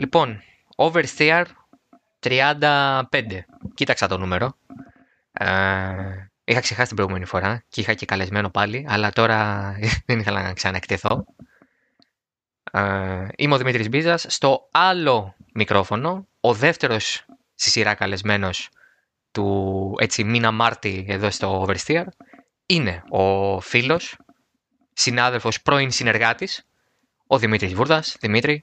Λοιπόν, oversteer 35. Κοίταξα το νούμερο. Ε, είχα ξεχάσει την προηγούμενη φορά και είχα και καλεσμένο πάλι, αλλά τώρα δεν ήθελα να ξαναεκτεθώ. Ε, είμαι ο Δημήτρης Μπίζας. Στο άλλο μικρόφωνο, ο δεύτερος στη σειρά καλεσμένος του έτσι μήνα Μάρτη εδώ στο Oversteer είναι ο φίλος, συνάδελφος, πρώην συνεργάτης, ο Δημήτρης Βούρδας. Δημήτρη.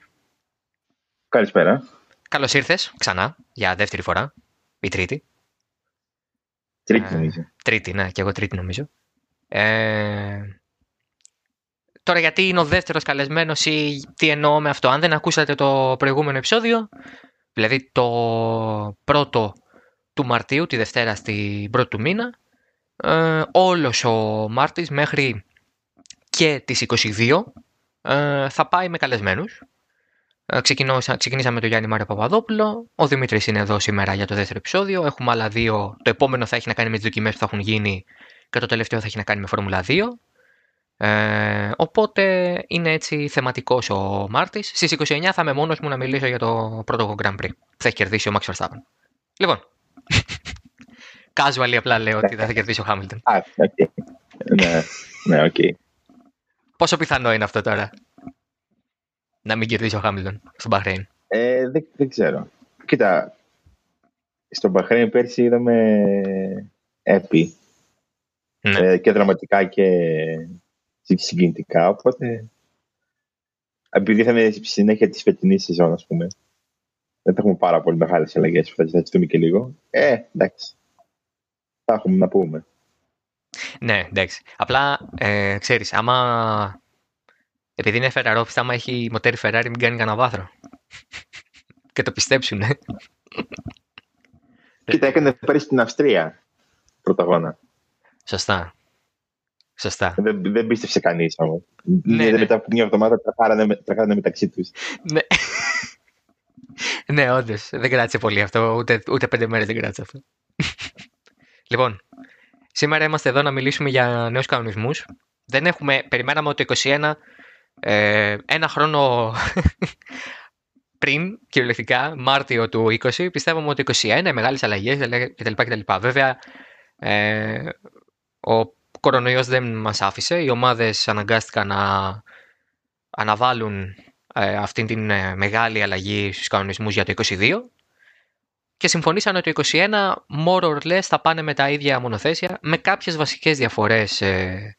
Καλησπέρα. Καλώς ήρθες ξανά για δεύτερη φορά ή τρίτη. Τρίτη νομίζω. τρίτη, ναι, και εγώ τρίτη νομίζω. Ε, τώρα γιατί είναι ο δεύτερος καλεσμένος ή τι εννοώ με αυτό. Αν δεν ακούσατε το προηγούμενο επεισόδιο, δηλαδή το πρώτο του Μαρτίου, τη Δευτέρα στην πρώτη του μήνα, ε, όλος ο Μάρτης μέχρι και τις 22 ε, θα πάει με καλεσμένους. Ε, ξεκινήσαμε με τον Γιάννη Μάριο Παπαδόπουλο. Ο Δημήτρης είναι εδώ σήμερα για το δεύτερο επεισόδιο. Έχουμε άλλα δύο. Το επόμενο θα έχει να κάνει με τις δοκιμές που θα έχουν γίνει και το τελευταίο θα έχει να κάνει με Φόρμουλα 2. Ε, οπότε είναι έτσι θεματικός ο Μάρτης. Στις 29 θα είμαι μόνος μου να μιλήσω για το πρώτο Grand Prix. Θα έχει κερδίσει ο Max Verstappen. Λοιπόν, casual απλά λέω ότι θα κερδίσει ο Χάμιλτον. Α, οκ. Ναι, ναι, οκ. Πόσο πιθανό είναι αυτό τώρα, να μην κερδίσει ο Χάμιλτον στον Μπαχρέιν. Ε, δεν, δεν ξέρω. Κοίτα, στον Μπαχρέιν πέρσι είδαμε έπη. Ναι. Ε, και δραματικά και συγκινητικά, οπότε επειδή θα είναι συνέχεια της φετινής σεζόν, ας πούμε, δεν θα έχουμε πάρα πολύ μεγάλες αλλαγές που θα συζητηθούμε και λίγο. Ε, εντάξει. Θα έχουμε να πούμε. Ναι, εντάξει. Απλά, ε, ξέρεις, άμα... Επειδή είναι φεραρόφιστα, άμα έχει μοτέρι Ferrari, μην κάνει κανένα βάθρο. και το πιστέψουν, ε. Κοίτα, έκανε πέρυσι στην Αυστρία πρωταγώνα. Σωστά. Σωστά. Δεν, δεν πίστεψε κανείς όμως. Ναι, ναι. Μετά από μια εβδομάδα τραχάρανε, τραχάρανε μεταξύ τους. Ναι. ναι, όντως. Δεν κράτησε πολύ αυτό. Ούτε, ούτε πέντε μέρες δεν κράτησε αυτό. λοιπόν, σήμερα είμαστε εδώ να μιλήσουμε για νέους κανονισμούς. Δεν έχουμε. Περιμέναμε ότι το 21, ε, ένα χρόνο πριν, κυριολεκτικά, Μάρτιο του 20, πιστεύαμε ότι 21, μεγάλες αλλαγές κτλ, κτλ. Βέβαια, ε, ο κορονοϊός δεν μας άφησε. Οι ομάδες αναγκάστηκαν να αναβάλουν ε, αυτήν την ε, μεγάλη αλλαγή στους κανονισμούς για το 22 και συμφωνήσαν ότι το 21 more or less θα πάνε με τα ίδια μονοθέσια με κάποιες βασικές διαφορές ε,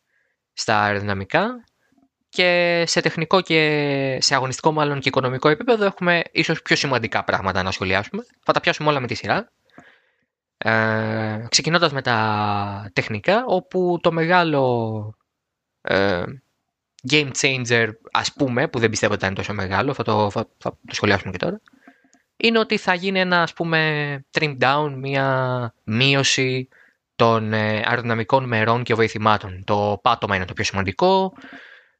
στα αεροδυναμικά και σε τεχνικό και σε αγωνιστικό μάλλον και οικονομικό επίπεδο έχουμε ίσως πιο σημαντικά πράγματα να σχολιάσουμε. Θα τα πιάσουμε όλα με τη σειρά. Ε, ξεκινώντας με τα τεχνικά, όπου το μεγάλο ε, game changer, ας πούμε, που δεν πιστεύω ότι θα είναι τόσο μεγάλο, θα το, θα, θα το σχολιάσουμε και τώρα, είναι ότι θα γίνει ένα, ας πούμε, trim down, μια μείωση των ε, αεροδυναμικών μερών και βοηθημάτων. Το πάτωμα είναι το πιο σημαντικό,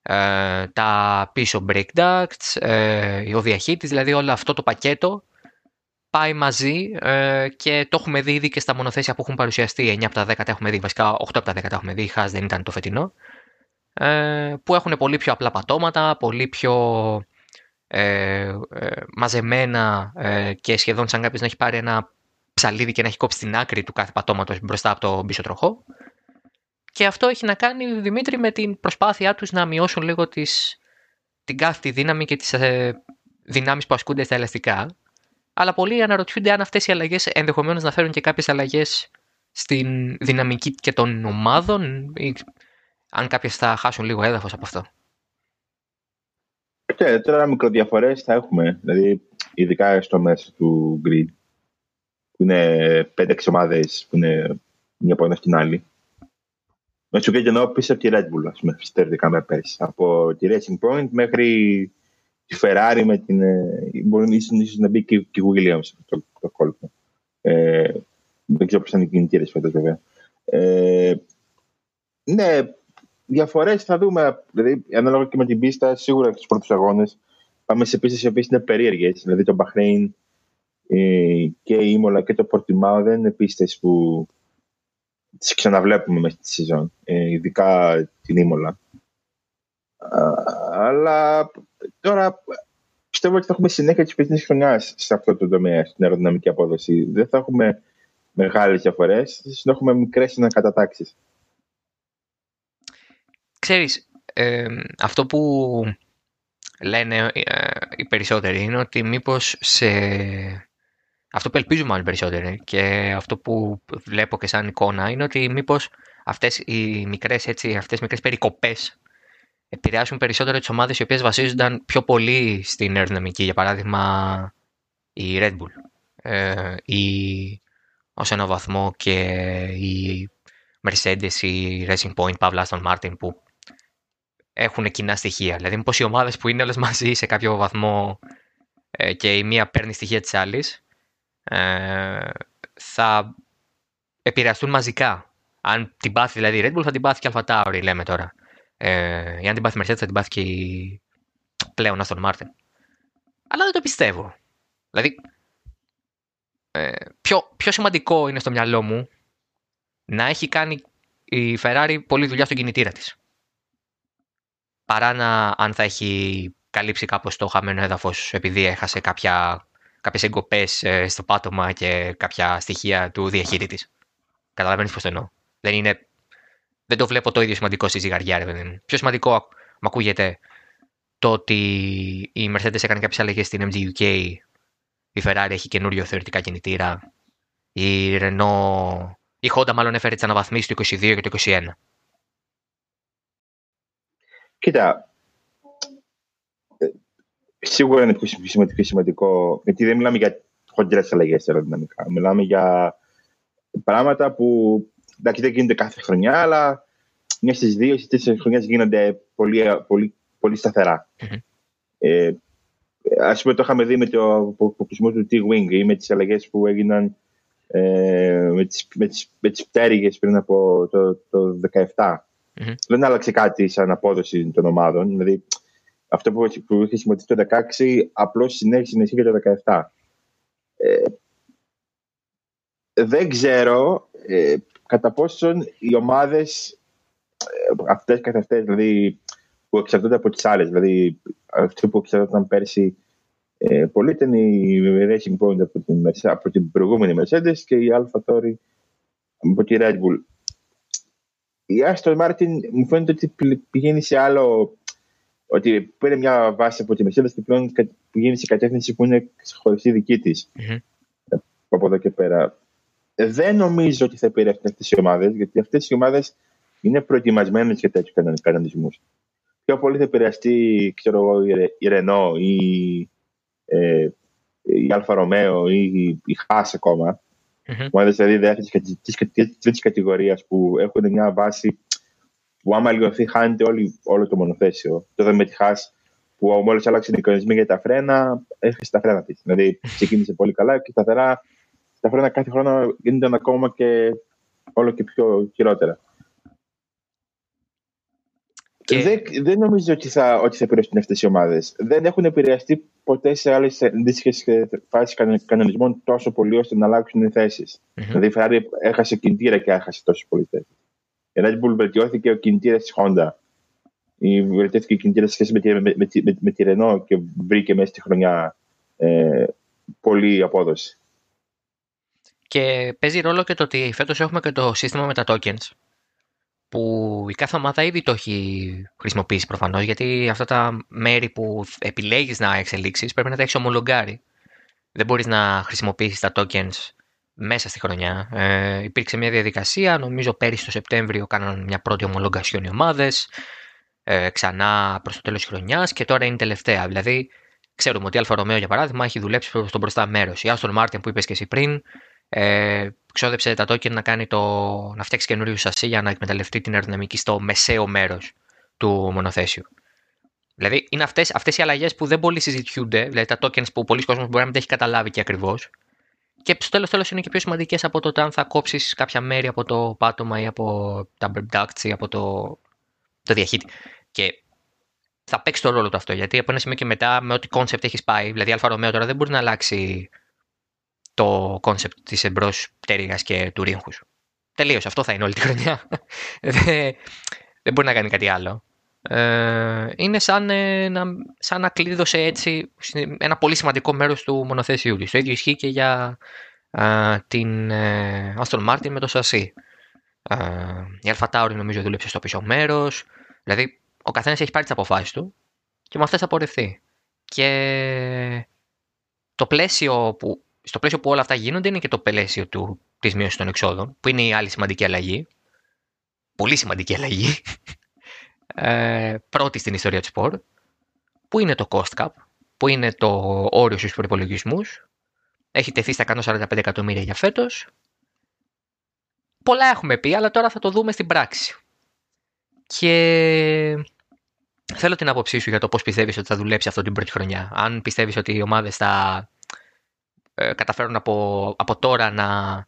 ε, τα πίσω brake ducts, ε, ο διαχύτης, δηλαδή όλο αυτό το πακέτο πάει μαζί ε, και το έχουμε δει ήδη και στα μονοθέσια που έχουν παρουσιαστεί. 9 από τα 10 τα έχουμε δει, βασικά 8 από τα 10 τα έχουμε δει, η Χάς δεν ήταν το φετινό. Ε, που έχουν πολύ πιο απλά πατώματα, πολύ πιο ε, ε, μαζεμένα ε, και σχεδόν σαν κάποιος να έχει πάρει ένα ψαλίδι και να έχει κόψει την άκρη του κάθε πατώματος μπροστά από το πίσω τροχό. Και αυτό έχει να κάνει, Δημήτρη, με την προσπάθειά τους να μειώσουν λίγο τις, την κάθε δύναμη και τις ε, δυνάμεις που ασκούνται στα ελαστικά αλλά πολλοί αναρωτιούνται αν αυτές οι αλλαγές ενδεχομένως να φέρουν και κάποιες αλλαγές στην δυναμική και των ομάδων ή αν κάποιες θα χάσουν λίγο έδαφος από αυτό. Και τώρα μικροδιαφορές θα έχουμε, δηλαδή ειδικά στο μέσο του grid που είναι 5-6 ομάδες που είναι μια από ένα στην άλλη. Με σου και πίσω από τη Red Bull, ας πούμε, φυστερικά με πέρσι. Από τη Racing Point μέχρι τη Ferrari με την. Ε, μπορεί ίσως, να μπει και, και η Williams το, το κόλπο. Ε, δεν ξέρω πώς θα είναι οι κινητήρες φέτος βέβαια. Ε, ναι, διαφορές θα δούμε. Δηλαδή, ανάλογα και με την πίστα, σίγουρα και στου πρώτους αγώνες πάμε σε πίστες οι οποίες είναι περίεργες. Δηλαδή, το Bahrain ε, και η Ήμολα και το Πορτιμάο δεν είναι πίστες που τις ξαναβλέπουμε μέσα στη σεζόν. Ε, ειδικά την Ήμολα αλλά τώρα πιστεύω ότι θα έχουμε συνέχεια της φετινή χρονιάς σε αυτό το τομέα, στην αεροδυναμική απόδοση. Δεν θα έχουμε μεγάλες διαφορές, θα έχουμε μικρές ανακατατάξεις. Ξέρεις, ε, αυτό που λένε ε, οι περισσότεροι είναι ότι μήπως σε... Αυτό που ελπίζουμε όλοι περισσότεροι και αυτό που βλέπω και σαν εικόνα είναι ότι μήπως αυτές οι μικρές, έτσι, αυτές οι μικρές περικοπές επηρεάσουν περισσότερο τις ομάδες οι οποίες βασίζονταν πιο πολύ στην αεροδυναμική. Για παράδειγμα η Red Bull ε, ή ως ένα βαθμό και η Mercedes ή Racing Point, Pavla Aston Martin που έχουν κοινά στοιχεία. Δηλαδή, μήπως οι ομάδες που είναι όλες μαζί σε κάποιο βαθμό ε, και η μία παίρνει στοιχεία της άλλης, ε, θα επηρεαστούν μαζικά. Αν την πάθει δηλαδή η Red Bull, θα την πάθει και η Tauri, λέμε τώρα. Ε, ή αν την πάθει η Mercedes, θα την πάθει και η πλέον Aston Martin. Αλλά δεν το πιστεύω. Δηλαδή, ε, πιο, πιο σημαντικό είναι στο μυαλό μου να έχει κάνει η Ferrari πολλή δουλειά στον κινητήρα της παρά να αν θα έχει καλύψει κάπως το χαμένο έδαφος επειδή έχασε κάποια, κάποιες εγκοπές ε, στο πάτωμα και κάποια στοιχεία του διαχείριτη. Καταλαβαίνεις πώς το εννοώ. Δεν, είναι, δεν το βλέπω το ίδιο σημαντικό στη ζυγαριά. Ρε, Πιο σημαντικό μου ακούγεται το ότι η Mercedes έκανε κάποιες αλλαγές στην MGUK, η Ferrari έχει καινούριο θεωρητικά κινητήρα, η Renault, η Honda μάλλον έφερε τις αναβαθμίσεις του 22 και του 21. Κοίτα, ε, σίγουρα είναι πιο σημαντικό, σημαντικό γιατί δεν μιλάμε για χοντρές αλλαγές αεροδυναμικά. Μιλάμε για πράγματα που εντάξει, δεν γίνονται κάθε χρονιά, αλλά μια στις δύο ή τέσσερις χρονιές γίνονται πολύ, πολύ, πολύ σταθερά. Mm-hmm. Ε, Α πούμε, το είχαμε δει με το αποκλεισμό του T-Wing ή με τις αλλαγές που έγιναν ε, με τις με τις, με τις πτέρυγες πριν από το, το 17. Mm-hmm. Δεν άλλαξε κάτι σαν απόδοση των ομάδων. Δηλαδή, αυτό που, που είχε σημαντήσει το 2016 απλώς συνέχισε να ισχύει και το 2017. Ε, δεν ξέρω ε, κατά πόσον οι ομάδες ε, αυτές καθ' αυτές, δηλαδή που εξαρτώνται από τις άλλες, δηλαδή αυτοί που εξαρτώνταν πέρσι ε, πολύ ήταν η Racing Point από την, από την προηγούμενη Mercedes και η Alpha Tauri από τη Red Bull η Aston Martin μου φαίνεται ότι πηγαίνει σε άλλο. Ότι πήρε μια βάση από τη Mercedes και πλέον πηγαίνει σε κατεύθυνση που είναι ξεχωριστή δική της. Mm-hmm. Από εδώ και πέρα. Δεν νομίζω ότι θα επηρεάσουν αυτές οι ομάδες, γιατί αυτές οι ομάδες είναι προετοιμασμένες για τέτοιους κανονισμούς. Πιο πολύ θα επηρεαστεί, ξέρω εγώ, η Renault ή ε, η Alfa Romeo ή η Haas ακόμα, Mm-hmm. Ομάδες δηλαδή δεύτερης και τρίτης κατηγορίας που έχουν μια βάση που άμα λιωθεί χάνεται όλη, όλο το μονοθέσιο. Το με τη Χάς που μόλις άλλαξε οι οικονομισμοί για τα φρένα, έφυγε τα φρένα της. Δηλαδή ξεκίνησε πολύ καλά και σταθερά τα φρένα κάθε χρόνο γίνονταν ακόμα και όλο και πιο χειρότερα. Και... Δεν, δεν νομίζω ότι θα, ότι θα επηρεαστούν αυτές οι ομάδες. Δεν έχουν επηρεαστεί ποτέ σε άλλες αντίστοιχες φάσεις κανονισμών τόσο πολύ ώστε να αλλάξουν οι θέσεις. Mm-hmm. Δηλαδή η Ferrari έχασε κινητήρα και έχασε τόσο πολύ θέσεις. Η Red Bull βελτιώθηκε ο κινητήρα της Honda. Η βελτιώθηκε ο κινητήρα σε σχέση με τη, με, με, με, με τη Renault και βρήκε μέσα στη χρονιά ε, πολύ απόδοση. Και παίζει ρόλο και το ότι φέτος έχουμε και το σύστημα με τα tokens που η κάθε ομάδα ήδη το έχει χρησιμοποιήσει προφανώς, γιατί αυτά τα μέρη που επιλέγεις να εξελίξεις πρέπει να τα έχεις ομολογάρει. Δεν μπορείς να χρησιμοποιήσεις τα tokens μέσα στη χρονιά. Ε, υπήρξε μια διαδικασία, νομίζω πέρυσι το Σεπτέμβριο κάναν μια πρώτη homologation οι ομάδες, ε, ξανά προς το τέλος της χρονιάς και τώρα είναι τελευταία. Δηλαδή, ξέρουμε ότι η Alfa Romeo για παράδειγμα έχει δουλέψει στο μπροστά μέρος. Η Aston Martin που είπες και εσύ πριν, ε, ξόδεψε τα token να, κάνει το, να φτιάξει καινούριο σασί για να εκμεταλλευτεί την αεροδυναμική στο μεσαίο μέρος του μονοθέσιου. Δηλαδή είναι αυτές αυτές οι αλλαγές που δεν πολύ συζητιούνται, δηλαδή τα tokens που πολύς κόσμος μπορεί να μην τα έχει καταλάβει και ακριβώς. Και στο τέλος τέλος είναι και πιο σημαντικές από το αν θα κόψεις κάποια μέρη από το πάτωμα ή από τα ducts ή από το, το διαχύτη. Και θα παίξει το ρόλο του αυτό γιατί από ένα σημείο και μετά με ό,τι concept έχεις πάει, δηλαδή Alfa Romeo τώρα δεν μπορεί να αλλάξει το concept της εμπρός πτέρυγας και του ρύγχους. Τελείωσε, αυτό θα είναι όλη τη χρονιά. δεν, δεν μπορεί να κάνει κάτι άλλο. Ε, είναι σαν, ε, να, σαν να κλείδωσε έτσι ένα πολύ σημαντικό μέρος του μονοθέσιου της. Το ίδιο ισχύει και για την ε, Aston Martin με το Σασί. η Alfa Tauri νομίζω δούλεψε στο πίσω μέρος. Δηλαδή ο καθένας έχει πάρει τις αποφάσεις του και με αυτές θα πορευθεί. Και το πλαίσιο που, στο πλαίσιο που όλα αυτά γίνονται είναι και το πλαίσιο του, της μείωσης των εξόδων, που είναι η άλλη σημαντική αλλαγή. Πολύ σημαντική αλλαγή. Ε, πρώτη στην ιστορία του σπορ. Που είναι το cost cap, που είναι το όριο στους προπολογισμού. Έχει τεθεί στα 145 εκατομμύρια για φέτος. Πολλά έχουμε πει, αλλά τώρα θα το δούμε στην πράξη. Και θέλω την άποψή σου για το πώς πιστεύεις ότι θα δουλέψει αυτό την πρώτη χρονιά. Αν πιστεύεις ότι οι ομάδες θα ε, καταφέρουν από, από τώρα να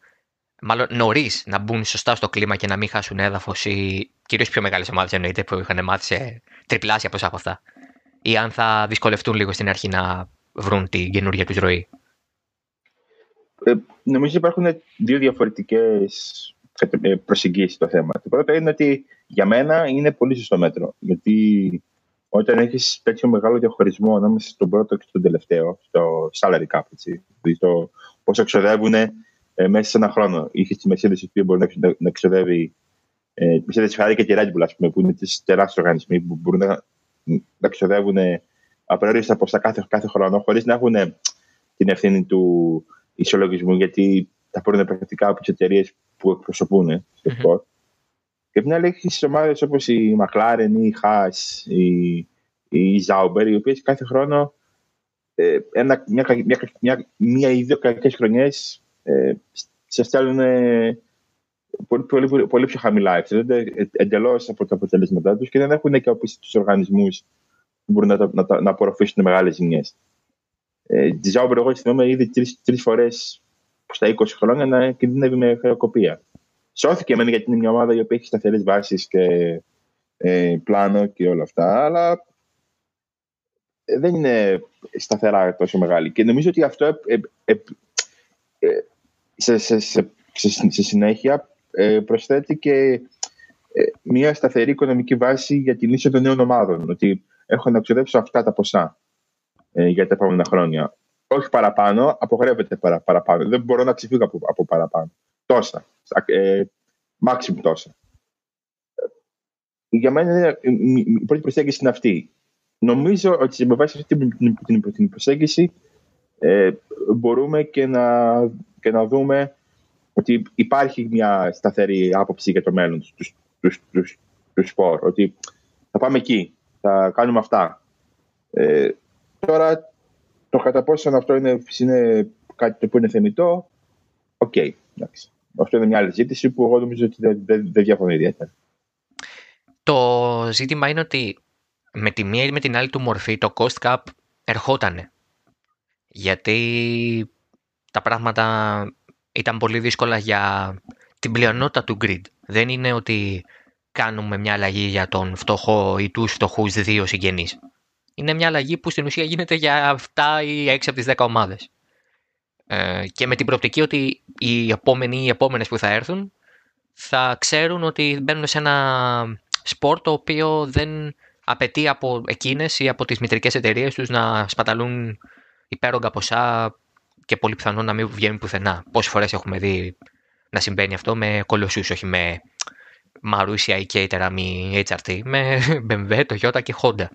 μάλλον νωρίς να μπουν σωστά στο κλίμα και να μην χάσουν έδαφος ή κυρίως πιο μεγάλες ομάδες εννοείται που είχαν μάθει σε τριπλάσια ποσά από αυτά. Ή αν θα δυσκολευτούν λίγο στην αρχή να βρουν την καινούργια τους ροή. Ε, νομίζω υπάρχουν δύο διαφορετικές ε, προσεγγίσεις στο θέμα. Το πρώτο είναι ότι για μένα είναι πολύ σωστό μέτρο. Γιατί όταν έχεις τέτοιο μεγάλο διαχωρισμό ανάμεσα στον πρώτο και στον τελευταίο, στο salary cap, έτσι, δηλαδή το πόσο εξοδεύουν ε, μέσα σε ένα χρόνο. Είχες τη Mercedes η οποία μπορεί να, να εξοδεύει. Ε, της Mercedes Ferrari και τη Red Bull, πούμε, που είναι τεράστιοι οργανισμοί που μπορούν να, να εξοδεύουν απεριόριστα ποσά κάθε, κάθε χρόνο, χωρίς να έχουν την ευθύνη του ισολογισμού, γιατί θα πάρουν πρακτικά από τις εταιρείες που εκπροσωπούν στο σπορ. Και απ' την άλλη, έχεις ομάδες όπως η McLaren ή η Haas ή η Zauber, οι οποίες κάθε χρόνο ε, ένα, μια, μια, μια, μια ή δύο κακές χρονιές ε, σε στέλνουν πολύ, πολύ, πολύ, πιο χαμηλά. Εξαρτώνται εντελώς από τα αποτελέσματά τους και δεν έχουν και πίσω τους οργανισμούς που μπορούν να, να, να απορροφήσουν μεγάλες ζημιές. Ε, τη Ζάουμπερ, εγώ θυμάμαι ήδη τρεις φορές στα 20 χρόνια να κινδυνεύει με χρεοκοπία. Σώθηκε εμένα γιατί είναι μια ομάδα η οποία έχει σταθερές βάσεις και ε, πλάνο και όλα αυτά, αλλά δεν είναι σταθερά τόσο μεγάλη. Και νομίζω ότι αυτό ε, ε, ε σε, σε, σε, σε συνέχεια ε, προσθέτει και ε, μια σταθερή οικονομική βάση για την λύση των νέων ομάδων. Ότι έχω να ξοδέψω αυτά τα ποσά ε, για τα επόμενα χρόνια. Όχι παραπάνω, απογορεύεται παρα, παραπάνω. Δεν μπορώ να ξεφύγω από, από παραπάνω. Τόσα. Ε, maximum τόσα. Για μένα η πρώτη προσέγγιση είναι αυτή. Νομίζω ότι με βάση αυτή την, την, την προσέγγιση ε, μπορούμε και να και να δούμε ότι υπάρχει μια σταθερή άποψη για το μέλλον τους, τους, τους, τους σπορ. Ότι θα πάμε εκεί, θα κάνουμε αυτά. Ε, τώρα, το κατά πόσο αυτό είναι, είναι κάτι που είναι θεμιτό, OK. Okay, αυτό είναι μια άλλη ζήτηση που εγώ νομίζω ότι δεν, δεν, δεν διαφωνεί ιδιαίτερα. Το ζήτημα είναι ότι με τη μία ή με την άλλη του μορφή το cost cap ερχότανε. Γιατί τα πράγματα ήταν πολύ δύσκολα για την πλειονότητα του grid. Δεν είναι ότι κάνουμε μια αλλαγή για τον φτωχό ή τους φτωχούς δύο συγγενείς. Είναι μια αλλαγή που στην ουσία γίνεται για 7 ή 6 από τις 10 ομάδες. Ε, και με την προοπτική ότι οι επόμενοι ή οι επόμενες που θα έρθουν θα ξέρουν ότι μπαίνουν σε ένα σπορ το οποίο δεν απαιτεί από εκείνες ή από τις μητρικές εταιρείες τους να σπαταλούν υπέρογκα ποσά και πολύ πιθανό να μην βγαίνουν πουθενά. Πόσες φορές έχουμε δει να συμβαίνει αυτό με κολοσσού, όχι με Marussia ή Caterham ή HRT, με BMW, Toyota και Honda.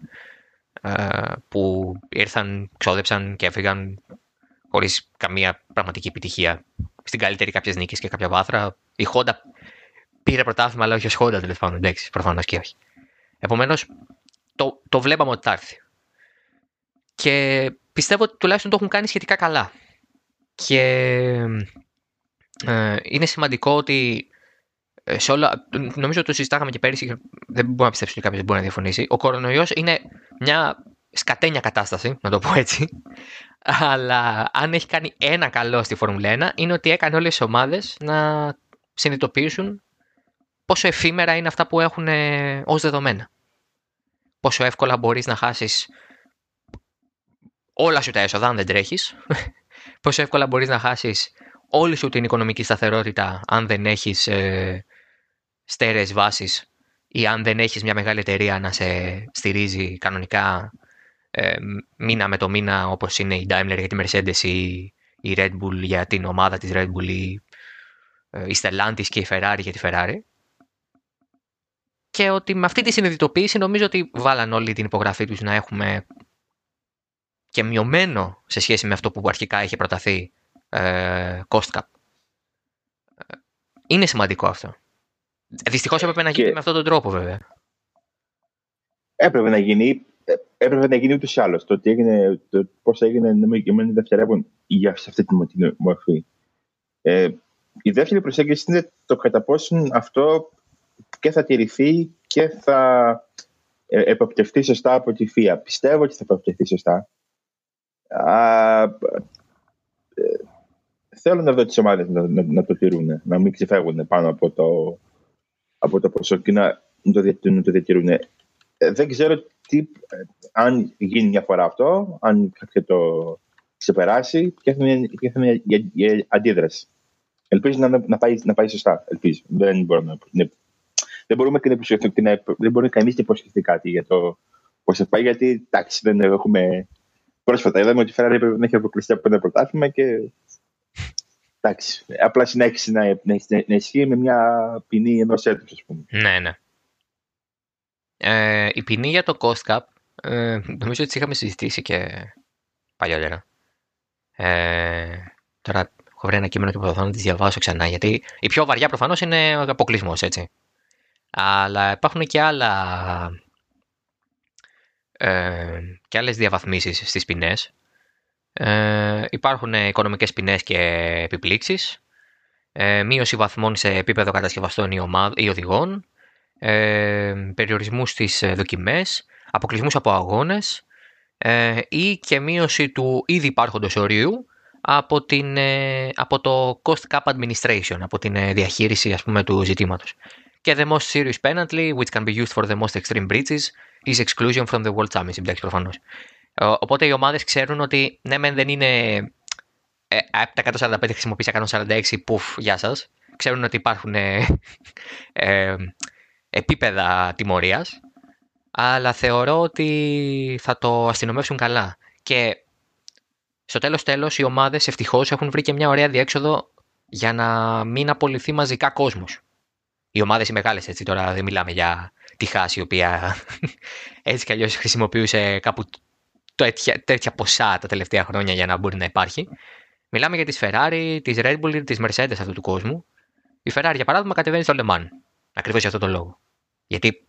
Ε, που ήρθαν, ξόδεψαν και έφυγαν χωρίς καμία πραγματική επιτυχία. Στην καλύτερη κάποιες νίκες και κάποια βάθρα. Η Honda πήρε πρωτάθλημα, αλλά όχι ως Honda τέλος πάντων. Εντάξει, προφανώς και όχι. Επομένως, το, το βλέπαμε ότι θα έρθει. Και πιστεύω ότι τουλάχιστον το έχουν κάνει σχετικά καλά. Και ε, είναι σημαντικό ότι ε, σε όλα, νομίζω ότι το συζητάγαμε και πέρυσι, δεν μπορώ να πιστέψω ότι κάποιος μπορεί να διαφωνήσει. Ο κορονοϊός είναι μια σκατένια κατάσταση, να το πω έτσι. Αλλά αν έχει κάνει ένα καλό στη Φόρμουλα 1, είναι ότι έκανε όλες τις ομάδες να συνειδητοποιήσουν πόσο εφήμερα είναι αυτά που έχουν ε, ως δεδομένα. Πόσο εύκολα μπορείς να χάσεις όλα σου τα έσοδα αν δεν τρέχεις πόσο εύκολα μπορείς να χάσεις όλη σου την οικονομική σταθερότητα αν δεν έχεις ε, στέρεες βάσεις ή αν δεν έχεις μια μεγάλη εταιρεία να σε στηρίζει κανονικά ε, μήνα με το μήνα όπως είναι η Daimler για τη Mercedes ή η Red Bull για την ομάδα της Red Bull ή ε, η Stellantis και η Ferrari για τη Ferrari. Και ότι με αυτή τη συνειδητοποίηση νομίζω ότι βάλαν όλη την υπογραφή τους να έχουμε και μειωμένο σε σχέση με αυτό που αρχικά είχε προταθεί ε, cost cap. Ε, είναι σημαντικό αυτό. Δυστυχώς έπρεπε να γίνει με αυτόν τον τρόπο βέβαια. Έπρεπε να γίνει, έπρεπε να γίνει ούτως ή άλλως. Το ότι έγινε, το πώς έγινε ναι, για μένα δευτερεύον για σε αυτή τη μορφή. Ε, η δεύτερη προσέγγιση είναι το κατά πόσο αυτό και θα τηρηθεί και θα ε, εποπτευτεί σωστά από τη ΦΙΑ. Πιστεύω ότι θα εποπτευτεί σωστά. Α, ε, θέλω να δω τις ομάδες να, να, να, το τηρούν, να μην ξεφεύγουν πάνω από το, από το ποσό και να το, να το διατηρούν. Ε, δεν ξέρω τι, αν γίνει μια φορά αυτό, αν κάποιο το ξεπεράσει, ποια θα είναι η αντίδραση. Ελπίζω να, να, πάει, να πάει σωστά. Ελπίζω. Δεν μπορώ να, δεν μπορούμε και να, δεν μπορεί κανείς να υποσχεθεί κάτι για το πώς θα πάει, γιατί εντάξει, δεν έχουμε. Πρόσφατα είδαμε ότι η Ferrari έπρεπε να έχει αποκλειστεί από ένα πρωτάθλημα και. Εντάξει, απλά συνέχισε να, να, να ισχύει με μια ποινή ενός έτους, ας πούμε. Ναι, ναι. Ε, η ποινή για το cost cap ε, νομίζω ότι είχαμε συζητήσει και παλιότερα. Ε, τώρα έχω βρει ένα κείμενο και προσπαθώ να τη διαβάσω ξανά γιατί η πιο βαριά προφανώς είναι ο αποκλεισμός, έτσι. Αλλά υπάρχουν και άλλα ε, και άλλες διαβαθμίσεις στις ποινές. Ε, υπάρχουν οικονομικές ποινές και επιπλήξεις, ε, μείωση βαθμών σε επίπεδο κατασκευαστών ή, ή οδηγών, ε, περιορισμούς στις δοκιμές, αποκλεισμούς από αγώνες. Ε, ή και μείωση του ήδη υπάρχοντος ορίου από, την, ε, από το Cost Cap Administration, από την ε, διαχείριση ας πούμε, του ζητήματος. Και the most serious penalty, which can be used for the most extreme breaches, is exclusion from the World Championship. Εντάξει, προφανώς. Οπότε οι ομάδες ξέρουν ότι ναι, μεν δεν είναι ε, από τα 145 χρησιμοποίησα 146, πουφ, γεια σας. Ξέρουν ότι υπάρχουν ε, ε, επίπεδα τιμωρίας, αλλά θεωρώ ότι θα το αστυνομεύσουν καλά. Και στο τέλος τέλος οι ομάδες ευτυχώς έχουν βρει και μια ωραία διέξοδο για να μην απολυθεί μαζικά κόσμος οι ομάδες οι μεγάλες, έτσι τώρα δεν μιλάμε για τη Χάση, η οποία έτσι κι αλλιώς χρησιμοποιούσε κάπου τέτοια, τέτοια ποσά τα τελευταία χρόνια για να μπορεί να υπάρχει. Μιλάμε για τις Ferrari, τις Red Bull, τις Mercedes αυτού του κόσμου. Η Ferrari, για παράδειγμα, κατεβαίνει στο Le Mans. Ακριβώς για αυτόν τον λόγο. Γιατί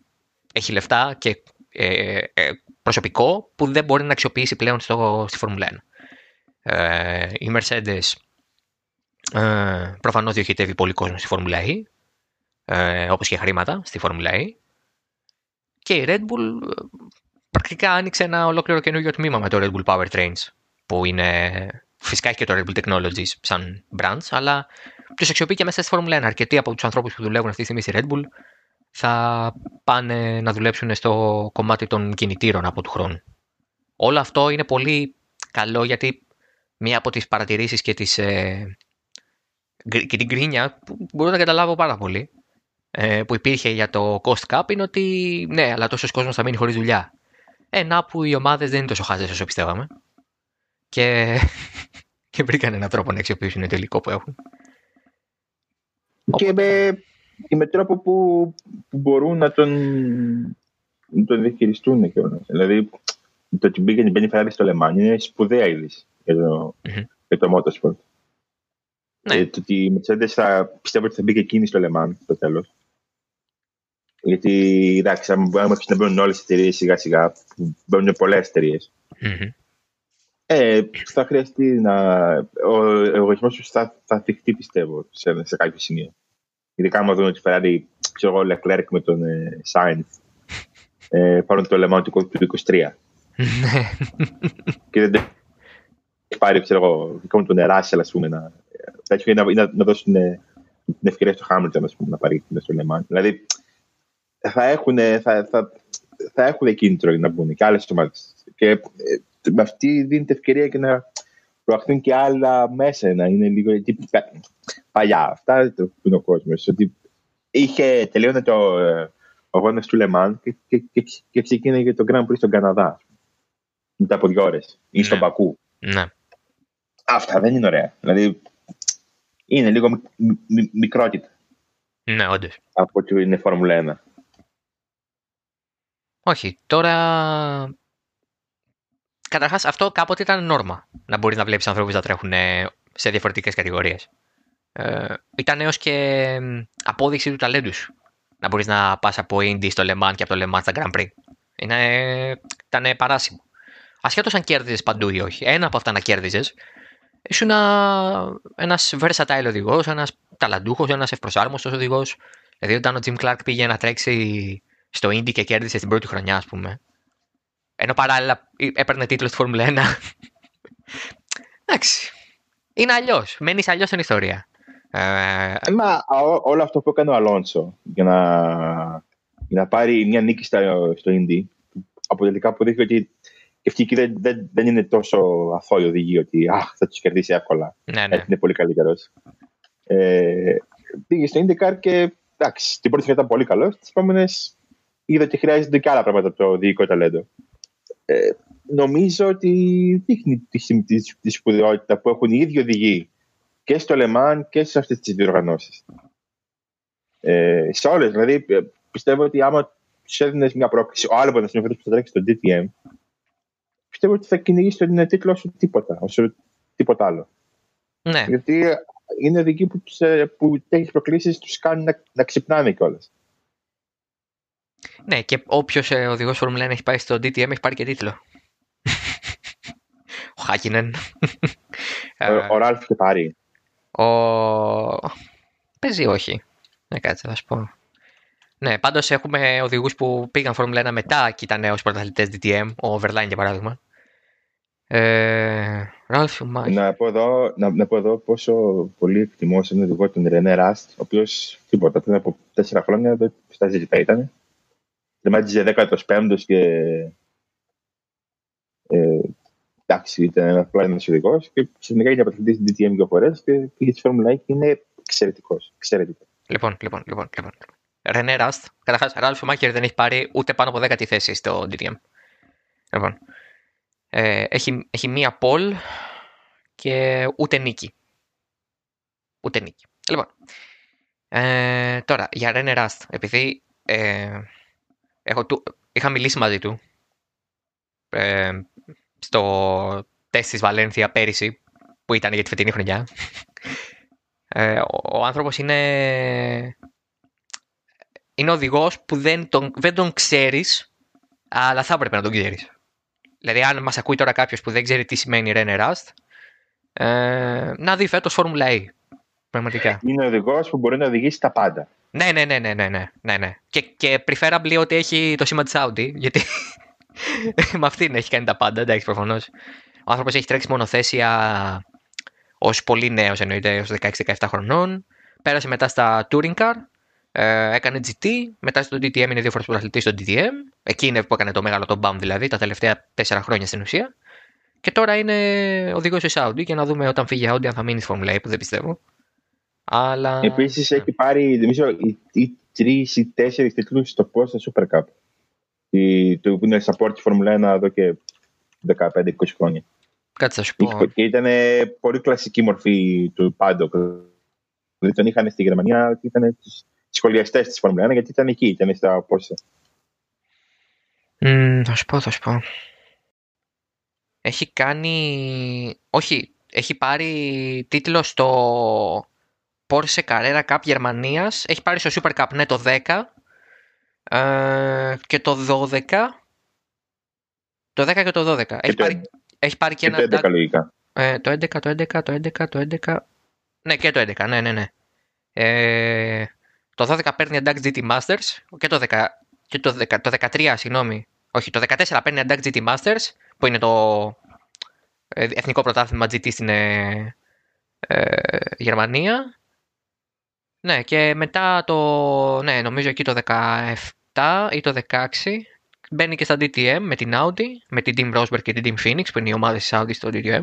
έχει λεφτά και ε, ε, προσωπικό που δεν μπορεί να αξιοποιήσει πλέον στο, στη Φόρμουλα 1. Ε, η Mercedes ε, προφανώς διοχετεύει πολύ κόσμο στη Φόρμουλα E ε, όπως και χρήματα στη Formula E. Και η Red Bull ε, πρακτικά άνοιξε ένα ολόκληρο καινούργιο τμήμα με το Red Bull Powertrains, που είναι φυσικά έχει και το Red Bull Technologies σαν brands, αλλά τους αξιοποιεί και μέσα στη Formula 1. Αρκετοί από τους ανθρώπους που δουλεύουν αυτή τη στιγμή στη Red Bull θα πάνε να δουλέψουν στο κομμάτι των κινητήρων από του χρόνου. Όλο αυτό είναι πολύ καλό γιατί μία από τις παρατηρήσεις και, τις, ε, και την κρίνια που μπορώ να καταλάβω πάρα πολύ ε, που υπήρχε για το cost cap είναι ότι ναι, αλλά τόσος κόσμος θα μείνει χωρίς δουλειά. Ε, να που οι ομάδες δεν είναι τόσο χάζες όσο πιστεύαμε. Και, και βρήκαν έναν τρόπο να αξιοποιήσουν το υλικό που έχουν. Και με, και με τρόπο που, που μπορούν να τον, να τον διαχειριστούν κιόλας. Δηλαδή, το ότι μπήκε την Ferrari στο Λεμάνι είναι σπουδαία είδηση για το, mm-hmm. για το motorsport. Ναι. Ε, το ότι η Mercedes θα, πιστεύω ότι θα μπει και εκείνη στο Λεμάν στο τέλος. Γιατί εντάξει, αν μπορούμε να μπαίνουν όλες τι εταιρείες σιγά σιγά, μπαίνουν πολλές ε, θα χρειαστεί να. Ο εγωισμός τους θα, θα θυχτεί, πιστεύω, σε, σε κάποιο σημείο. Ειδικά άμα δούμε ότι φέρει, ξέρω εγώ, Leclerc με τον ε, Sainz ε, πάρουν το λεμόν του 23. και δεν το έχει πάρει, ξέρω εγώ, δικό μου τον Ράσελ, ας πούμε, να, τέτοιο, να, να, να δώσουν την ευκαιρία στο Χάμιλτον να πάρει στο Λεμάν. Δηλαδή, θα έχουν, θα, θα, θα έχουν κίνητρο να μπουν και άλλες ομάδες. Και ε, με αυτή δίνεται ευκαιρία και να προαχθούν και άλλα μέσα. Να είναι λίγο. Γιατί, παλιά, αυτά το που είναι ο κόσμος. Ότι είχε, τελείωνε το, ο ο αγώνα του Λεμάν και, και, και, και ξεκίνησε το Grand Prix στον Καναδά. Μετά από δύο ώρες. Ή στον Ναι. Πακού. Ναι. Αυτά δεν είναι ωραία. Δηλαδή είναι λίγο μικ, μικ, μικρότητα Ναι, όντως. από ότι είναι Φόρμουλα 1. Όχι, τώρα. Καταρχάς, αυτό κάποτε ήταν νόρμα. Να μπορεί να βλέπεις ανθρώπους να τρέχουν ε, σε διαφορετικές κατηγορίες. Ε, ήταν έως και μ, απόδειξη του ταλέντου σου. Να μπορείς να πας από Indy στο Le Mans και από το Le Mans στα Grand Prix. Είναι, ήταν παράσιμο. Ασχέτως αν κέρδιζες παντού ή όχι. Ένα από αυτά να κέρδιζες. Ήσουν ένας versatile οδηγός, ένας ταλαντούχος, ένας ευπροσάρμοστος οδηγός. Δηλαδή, όταν ο Jim Clark πήγε να τρέξει στο Indy και κέρδισε την πρώτη χρονιά, ας πούμε. Ενώ παράλληλα ε, έπαιρνε τίτλο στη Φόρμουλα 1. Εντάξει. Είναι αλλιώς. Μένεις αλλιώς στην ιστορία. Ε, Ε, Μα ό- όλο αυτό που έκανε ο Αλόνσο για να, για να πάρει μια νίκη στα- στο Indy, αποτελικά αποδείχθηκε ότι και αυτοί εκεί δεν, δεν, δεν είναι τόσο αθώοι οδηγοί ότι αχ, θα τους κερδίσει εύκολα. ναι, ναι. Έτσι είναι πολύ καλύτερος. Ε, πήγε στο IndyCar και εντάξει, την πρώτη φορά ήταν πολύ καλός. Τις επόμενες είδα ότι χρειάζονται και άλλα πράγματα από το οδηγικό ταλέντο. Ε, νομίζω ότι δείχνει τη, συμ- τη, τη σπουδαιότητα που έχουν οι ίδιοι οδηγοί και στο Λεμάν και σε αυτές τις διοργανώσεις. Ε, σε όλες. Δηλαδή, ε, πιστεύω ότι άμα τους έδινες μια πρόκληση, ο Άλμπον, στην που θα τρέξει στο DTM, πιστεύω ότι θα κυνηγήσει τον τίτλο όσο τίποτα, όσο τίποτα άλλο. ναι. Γιατί είναι οδηγοί που, τους, ε, που τέτοιε προκλήσεις τους κάνουν να, να ξυπνάνε κιόλας. Ναι, και όποιος ε, οδηγός Φόρμουλα 1 έχει πάει στο DTM έχει πάρει και τίτλο. ο Χάκινεν. Ε, Ο, ο Ράλφ και πάρει. Ο... Παίζει όχι. Ναι, κάτσε, θα σου πω. Ναι, πάντως έχουμε οδηγούς που πήγαν Φόρμουλα 1 μετά και ήταν ω πρωταθλητές DTM. Ο Verlaine για παράδειγμα. Ε, Ραλφ Σουμάχερ. Να πω, εδώ, να, να πω εδώ πόσο πολύ εκτιμώ σε έναν οδηγό τον Ρενέ Ράστ, ο οποίος τίποτα πριν από τέσσερα χρόνια δεν στα ζητητά ήταν. Τερμάτιζε 15ο και. Ε, εντάξει, ήταν ένας απλά ένας οδηγός και συνεχίζει για πρωταθλητή στην DTM δύο φορές και πήγε στη Φόρμουλα 1 και είναι εξαιρετικός. Εξαιρετικός. Λοιπόν, λοιπόν, λοιπόν, λοιπόν. Ρενέ Ραστ. Καταρχάς, Ραλφ Σουμάχερ δεν έχει πάρει ούτε πάνω από 10η θέση στο DTM. Λοιπόν. Ε, έχει, έχει μία πόλ και ούτε νίκη. Ούτε νίκη. Λοιπόν. Ε, τώρα, για Ρένε Ραστ. Επειδή ε, έχω του, είχα μιλήσει μαζί του ε, στο τεστ της Βαλένθια πέρυσι, που ήταν για τη φετινή χρονιά. Ε, ο, ο άνθρωπος είναι είναι οδηγός που δεν τον, δεν τον ξέρεις, αλλά θα έπρεπε να τον ξέρεις. Δηλαδή, αν μας ακούει τώρα κάποιος που δεν ξέρει τι σημαίνει Rene Rust, ε, να δει φέτος Formula E. Πραγματικά. Είναι οδηγός που μπορεί να οδηγήσει τα πάντα. Ναι, ναι, ναι, ναι, ναι, ναι, ναι, ναι. Και, και preferably ότι έχει το σήμα της Audi, γιατί με αυτήν έχει κάνει τα πάντα, εντάξει, προφανώς. Ο άνθρωπος έχει τρέξει μονοθέσια ως πολύ νέος, εννοείται, ως 16-17 χρονών. Πέρασε μετά στα Touring Car, ε, έκανε GT, μετά στο DTM είναι δύο φορές πρωταθλητής στο DTM. Εκεί είναι που έκανε το μεγάλο το BAM δηλαδή, τα τελευταία τέσσερα χρόνια στην ουσία. Και τώρα είναι οδηγός της Audi και να δούμε όταν φύγει η Audi αν θα μείνει στη Formula E, που δεν πιστεύω. Αλλά. Επίσης έχει πάρει, νομίζω, οι, οι τρεις ή τέσσερις τίτλους στο Porsche Super Cup. Η, το που είναι support τη Formula 1 εδώ και 15-20 χρόνια. Κάτσε θα σου πω. Και ήταν πολύ κλασική μορφή του Πάντοκ. Δηλαδή τον είχαν στη Γερμανία και ήταν σχολιαστές της Formula 1 γιατί ήταν εκεί, ήταν στα Porsche. Mm, θα σου πω, θα σου πω. Έχει κάνει. Όχι, έχει πάρει τίτλο στο Porsche Carrera Cup Γερμανίας. Έχει πάρει στο Super Cup, ναι, το 10. Ε, και το 12. Το 10 και το 12. Έχει, το πάρει, έχει πάρει και, Και ένα. το 11 λογικά. Ε, το 11, το 11, το 11, το 11. Ναι, και το 11, ναι, ναι, ναι. Ε, το 12 παίρνει εντάξει GT Masters και το, 10, και το, 10, το 13, συγγνώμη. Όχι, το 14 παίρνει εντάξει GT Masters, που είναι το ε, εθνικό πρωτάθλημα GT στην ε, ε, Γερμανία. Ναι, και μετά το, ναι, νομίζω εκεί το 17 ή το 16 μπαίνει και στα DTM με την Audi, με την Team Rosberg και την Team Phoenix, που είναι οι ομάδες της Audi στο DTM.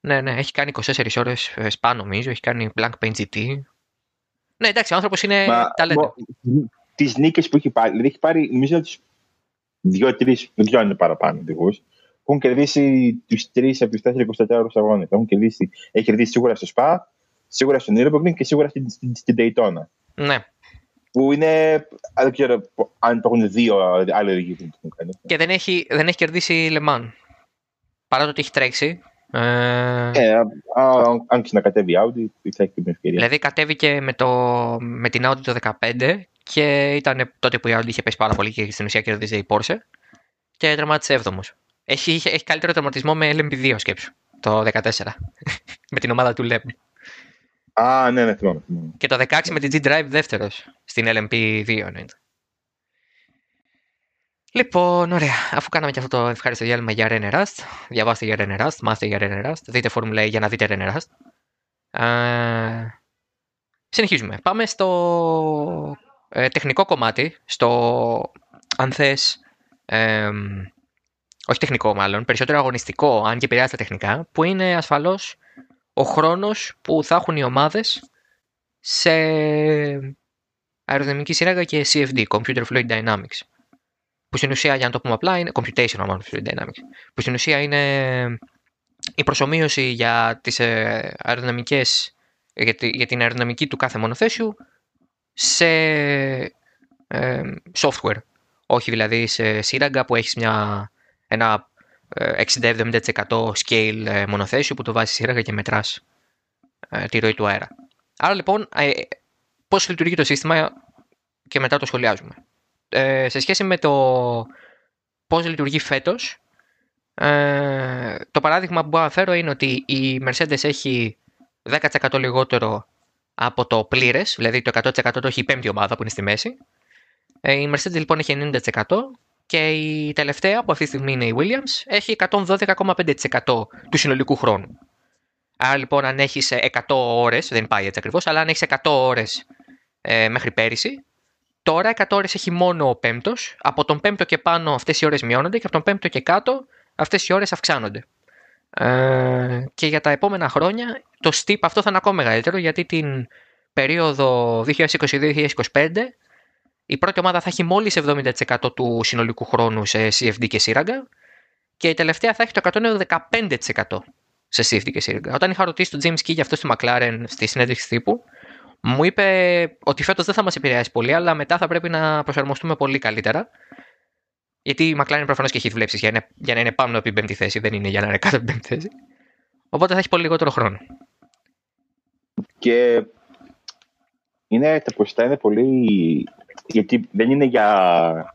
Ναι, ναι, έχει κάνει 24 ώρες ε, spa νομίζω, έχει κάνει Blank Paint GT. Ναι, εντάξει, ο άνθρωπος είναι Μα, ταλέντο. μο- τις νίκες που έχει πάρει. Δηλαδή έχει πάρει, νομίζω, τους δύο-τρεις, δεν ξέρω αν είναι παραπάνω οδηγούς, που έχουν κερδίσει τους τρεις από τους 4-24 αγώνες. Έχει κερδίσει σίγουρα στο Σπα, σίγουρα στον Nürburgring και σίγουρα στην, στην, στην Daytona. Ναι. Που είναι. Δεν ξέρω αν υπάρχουν δύο άλλοι οδηγοί που έχουν κάνει. Και δεν έχει, δεν έχει κερδίσει Λεμάν. Παρά το ότι έχει τρέξει. Ε, ε αν ξανακατέβει η Audi, θα έχει την ευκαιρία. Δηλαδή κατέβηκε με, το, με την Audi το 2015 και ήταν τότε που η Audi είχε πέσει πάρα πολύ και στην ουσία κερδίζει η Porsche και τερματισε 7 Έχει, έχει καλύτερο τερματισμό με LMP2 σκέψου το 2014 με την ομάδα του Lem. Α, ναι, ναι, θυμάμαι. Και το 16 με την G-Drive δεύτερος στην LMP2 εννοείται. Λοιπόν, ωραία. Αφού κάναμε και αυτό το ευχάριστο διάλειμμα για René Rust, διαβάστε για René Rust, μάθετε για René Rust, δείτε Formula E για να δείτε René Rust. Ε, συνεχίζουμε. Πάμε στο ε, τεχνικό κομμάτι, στο αν θες, ε, όχι τεχνικό μάλλον, περισσότερο αγωνιστικό, αν και επηρεάζει τα τεχνικά, που είναι ασφαλώς ο χρόνος που θα έχουν οι ομάδες σε αεροδυναμική σύραγγα και CFD, Computer Fluid Dynamics. Που στην ουσία, για να το πούμε απλά, είναι Computational Fluid Dynamics. Που στην ουσία είναι η προσωμείωση για τις ε, αεροδυναμικές, για, για την αεροδυναμική του κάθε μονοθέσιου σε ε, software. Όχι δηλαδή σε σύραγγα που έχεις μια, ένα 60-70% scale ε, μονοθέσιο που το βάζει σύραγγα και μετράς ε, τη ροή του αέρα. Άρα λοιπόν, ε, πώς λειτουργεί το σύστημα και μετά το σχολιάζουμε. σε σχέση με το πώς λειτουργεί φέτος, το παράδειγμα που μπορώ να φέρω είναι ότι η Mercedes έχει 10% λιγότερο από το πλήρες, δηλαδή το 100% το έχει η πέμπτη ομάδα που είναι στη μέση. η Mercedes λοιπόν έχει 90% και η τελευταία που αυτή τη στιγμή είναι η Williams έχει 112,5% του συνολικού χρόνου. Άρα λοιπόν αν έχεις 100 ώρες, δεν πάει έτσι ακριβώς, αλλά αν έχεις 100 ώρες ε, μέχρι πέρυσι, τώρα 100 ώρες έχει μόνο ο πέμπτος, από τον πέμπτο και πάνω αυτές οι ώρες μειώνονται και από τον πέμπτο και κάτω αυτές οι ώρες αυξάνονται. Ε, και για τα επόμενα χρόνια το steep αυτό θα είναι ακόμα μεγαλύτερο γιατί την περίοδο 2022-2025 η πρώτη ομάδα θα έχει μόλις 70% του συνολικού χρόνου σε CFD και σύραγγα και η τελευταία θα έχει το 115% σε CFD και σύραγγα. Όταν είχα ρωτήσει τον James Key για αυτό στη McLaren στη συνέντευξη τύπου, μου είπε ότι φέτος δεν θα μας επηρεάσει πολύ, αλλά μετά θα πρέπει να προσαρμοστούμε πολύ καλύτερα. Γιατί η McLaren προφανώς και έχει δουλέψει για, για να είναι πάνω από την πέμπτη θέση, δεν είναι για να είναι κάτω από την πέμπτη θέση. Οπότε θα έχει πολύ λιγότερο χρόνο. Και είναι, τα ποσοστά είναι πολύ γιατί δεν είναι για,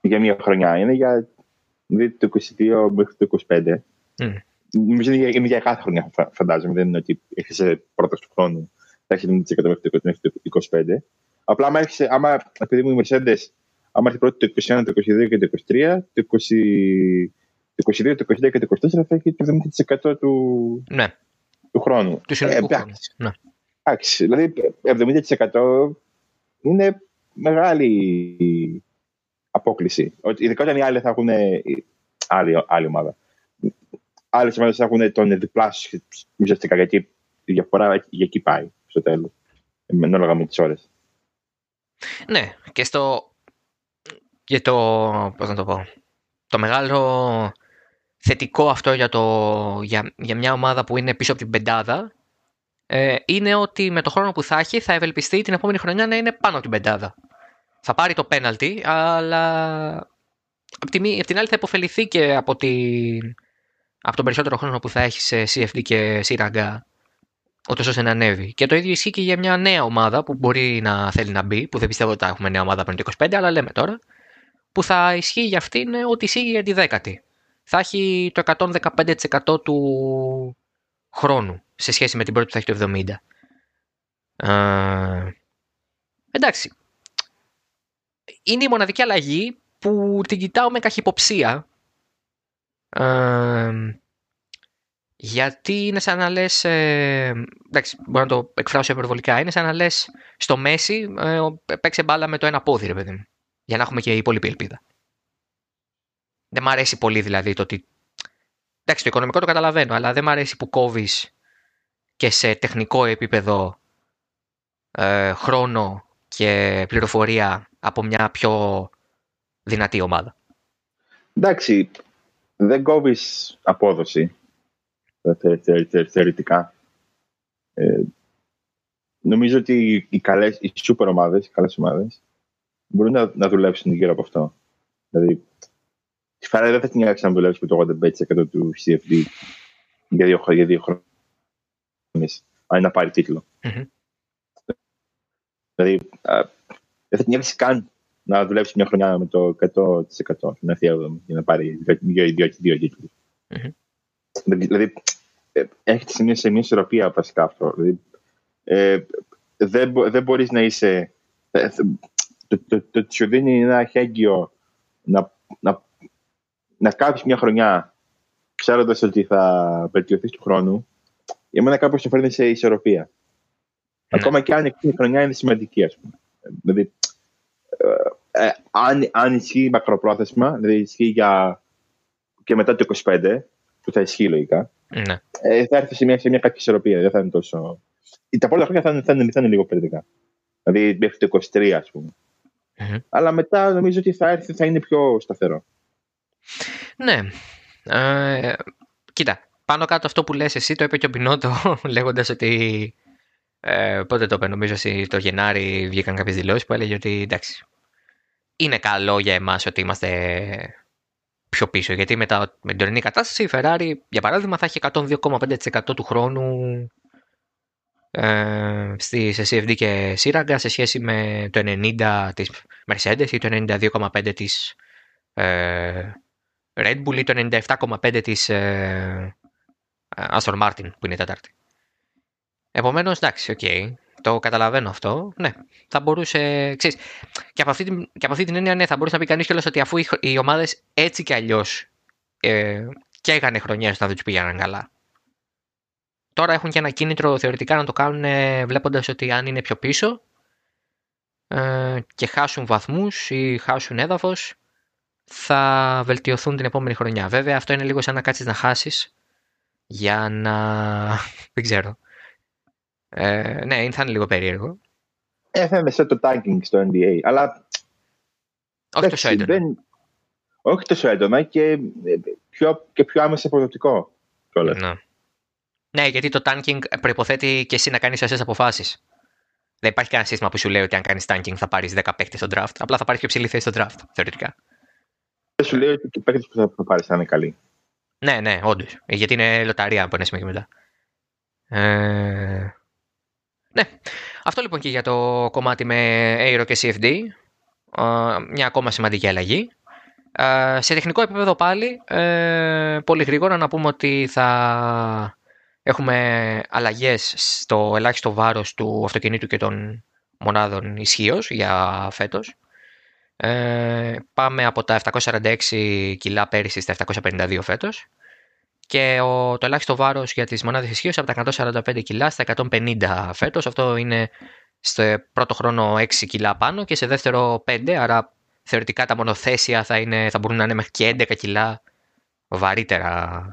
για μία χρονιά, είναι για δηλαδή, το 22 μέχρι το 25. Mm. Νομίζω είναι, είναι για κάθε χρονιά, φαντάζομαι. Δεν είναι ότι έχεις πρώτος του χρόνου, θα έχεις 90% μέχρι το 25. Απλά, άμα, έχεις, άμα επειδή μου η Mercedes, άμα έχει πρώτο το 21, το 22 και το 23, το 20, το 22, το 23 και το 24 θα έχει το 70% του, ναι. του χρόνου. Του συνολικού ε, χρόνου. Ναι. Εντάξει, δηλαδή 70% είναι μεγάλη απόκληση. Ειδικά όταν οι άλλοι θα έχουν. Άλλη, άλλη ομάδα. Άλλες ομάδες θα έχουν τον διπλάσιο ουσιαστικά γιατί η διαφορά για εκεί πάει στο τέλος. Ανάλογα με τις ώρες. Ναι, και στο. Και το. Πώς να το πω; Το μεγάλο θετικό αυτό για, το, για, για μια ομάδα που είναι πίσω από την πεντάδα ε, είναι ότι με το χρόνο που θα έχει θα ευελπιστεί την επόμενη χρονιά να είναι πάνω από την πεντάδα θα πάρει το πέναλτι, αλλά απ' την, την άλλη θα υποφεληθεί και από, την, από τον περισσότερο χρόνο που θα έχει σε CFD και σύραγγα, ούτως ώστε να ανέβει. Και το ίδιο ισχύει και για μια νέα ομάδα που μπορεί να θέλει να μπει, που δεν πιστεύω ότι θα έχουμε νέα ομάδα πριν το 25, αλλά λέμε τώρα, που θα ισχύει για αυτήν ότι ισχύει για τη δέκατη. Θα έχει το 115% του χρόνου σε σχέση με την πρώτη που θα έχει το 70. Ε, εντάξει, είναι η μοναδική αλλαγή που την κοιτάω με καχυποψία. γιατί είναι σαν να λες, ε, εντάξει, μπορώ να το εκφράσω υπερβολικά, είναι σαν να λες στο Μέση ε, παίξε μπάλα με το ένα πόδι, ρε παιδί μου, για να έχουμε και υπόλοιπη ελπίδα. Δεν μ' αρέσει πολύ δηλαδή το ότι, εντάξει, το οικονομικό το καταλαβαίνω, αλλά δεν μ' αρέσει που κόβεις και σε τεχνικό επίπεδο ε, χρόνο και πληροφορία από μια πιο δυνατή ομάδα. Εντάξει, δεν κόβεις απόδοση θεωρητικά. Ε, νομίζω ότι οι, καλές, οι super ομάδες, οι καλές ομάδες, μπορούν να, να δουλέψουν γύρω από αυτό. Δηλαδή, τη Φάρα δεν θα την άξιζε να δουλέψεις με το 85% του CFD για δύο, για δύο χρόνια. Αν να πάρει τίτλο. Mm-hmm. Δηλαδή, α, δεν θα την άξιζε καν να δουλέψει μια χρονιά με το 100% να έρθει για να πάρει δύο, δύο, δύο τίτλους. Mm-hmm. Δηλαδή, ε, έχετε σε μια, σε μια ισορροπία βασικά αυτό. Δηλαδή, ε, δεν, δεν μπορείς να είσαι... Ε, το, το, το, σου δίνει ένα χέγγιο να, να, να κάψεις μια χρονιά ξέροντας ότι θα βελτιωθείς του χρόνου, για μένα κάπως το φέρνει σε ισορροπία. Ναι. Ακόμα και αν η χρονιά είναι σημαντική, ας πούμε. Δηλαδή, ε, ε, αν, αν ισχύει μακροπρόθεσμα, δηλαδή ισχύει για και μετά το 25, που θα ισχύει λογικά, ναι. ε, θα έρθει σε μια, σε μια κάποια ισορροπία. Δεν θα είναι τόσο. Τα πρώτα χρόνια θα είναι, θα είναι, θα είναι λίγο περιτικά. Δηλαδή μέχρι το 23, ας πούμε. Mm-hmm. Αλλά μετά νομίζω ότι θα έρθει, θα είναι πιο σταθερό. Ναι. Ε, κοίτα, πάνω κάτω αυτό που λες εσύ το είπε και ο Πινότο λέγοντας ότι ε, πότε το είπε νομίζω ότι το Γενάρη βγήκαν κάποιες δηλώσεις που έλεγε ότι εντάξει είναι καλό για εμάς ότι είμαστε πιο πίσω. Γιατί με, τα, με την τωρινή κατάσταση η Ferrari, για παράδειγμα, θα έχει 102,5% του χρόνου ε, στη, σε CFD και σύραγγα σε σχέση με το 90% της Mercedes ή το 92,5% της ε, Red Bull ή το 97,5% της ε, Aston Martin που είναι η τέταρτη. Επομένως, εντάξει, OK. Okay. Το καταλαβαίνω αυτό. Ναι, θα μπορούσε. Ξέρεις, και, από αυτή την, και από αυτή την έννοια, ναι, θα μπορούσε να πει κανείς κιόλας ότι αφού οι, οι ομάδες έτσι κι αλλιώς ε, καίγανε χρονιές όταν δεν τους πήγαιναν καλά. Τώρα έχουν και ένα κίνητρο θεωρητικά να το κάνουν βλέποντας ότι αν είναι πιο πίσω ε, και χάσουν βαθμούς ή χάσουν έδαφος, θα βελτιωθούν την επόμενη χρονιά. Βέβαια, αυτό είναι λίγο σαν να κάτσεις να χάσεις για να. δεν ξέρω ε, ναι, θα είναι λίγο περίεργο. Ε, θα είναι σαν το tagging στο NBA, αλλά... Όχι τόσο έντονα. Δεν... Όχι τόσο έντονα και ε, πιο, και πιο άμεσα αποδοτικό Ναι. ναι, γιατί το tanking προποθέτει και εσύ να κάνεις εσέ αποφάσεις. Δεν υπάρχει κανένα σύστημα που σου λέει ότι αν κάνεις tanking θα πάρεις 10 παίκτες στο draft. Απλά θα πάρεις πιο ψηλή θέση στο draft, θεωρητικά. Δεν σου λέει ότι οι παίκτες που θα πάρεις θα είναι καλοί. Ναι, ναι, όντως. Γιατί είναι λοταρία από ένα σημείο και μετά. Ε, ναι, αυτό λοιπόν και για το κομμάτι με Aero και CFD. Μια ακόμα σημαντική αλλαγή. Σε τεχνικό επίπεδο πάλι, ε, πολύ γρήγορα να πούμε ότι θα έχουμε αλλαγές στο ελάχιστο βάρος του αυτοκινήτου και των μονάδων ισχύως για φέτος. Ε, πάμε από τα 746 κιλά πέρυσι στα 752 φέτος και ο, το ελάχιστο βάρος για τις μονάδες ισχύω από τα 145 κιλά στα 150 φέτος. Αυτό είναι στο πρώτο χρόνο 6 κιλά πάνω και σε δεύτερο 5, άρα θεωρητικά τα μονοθέσια θα, είναι, θα μπορούν να είναι μέχρι και 11 κιλά βαρύτερα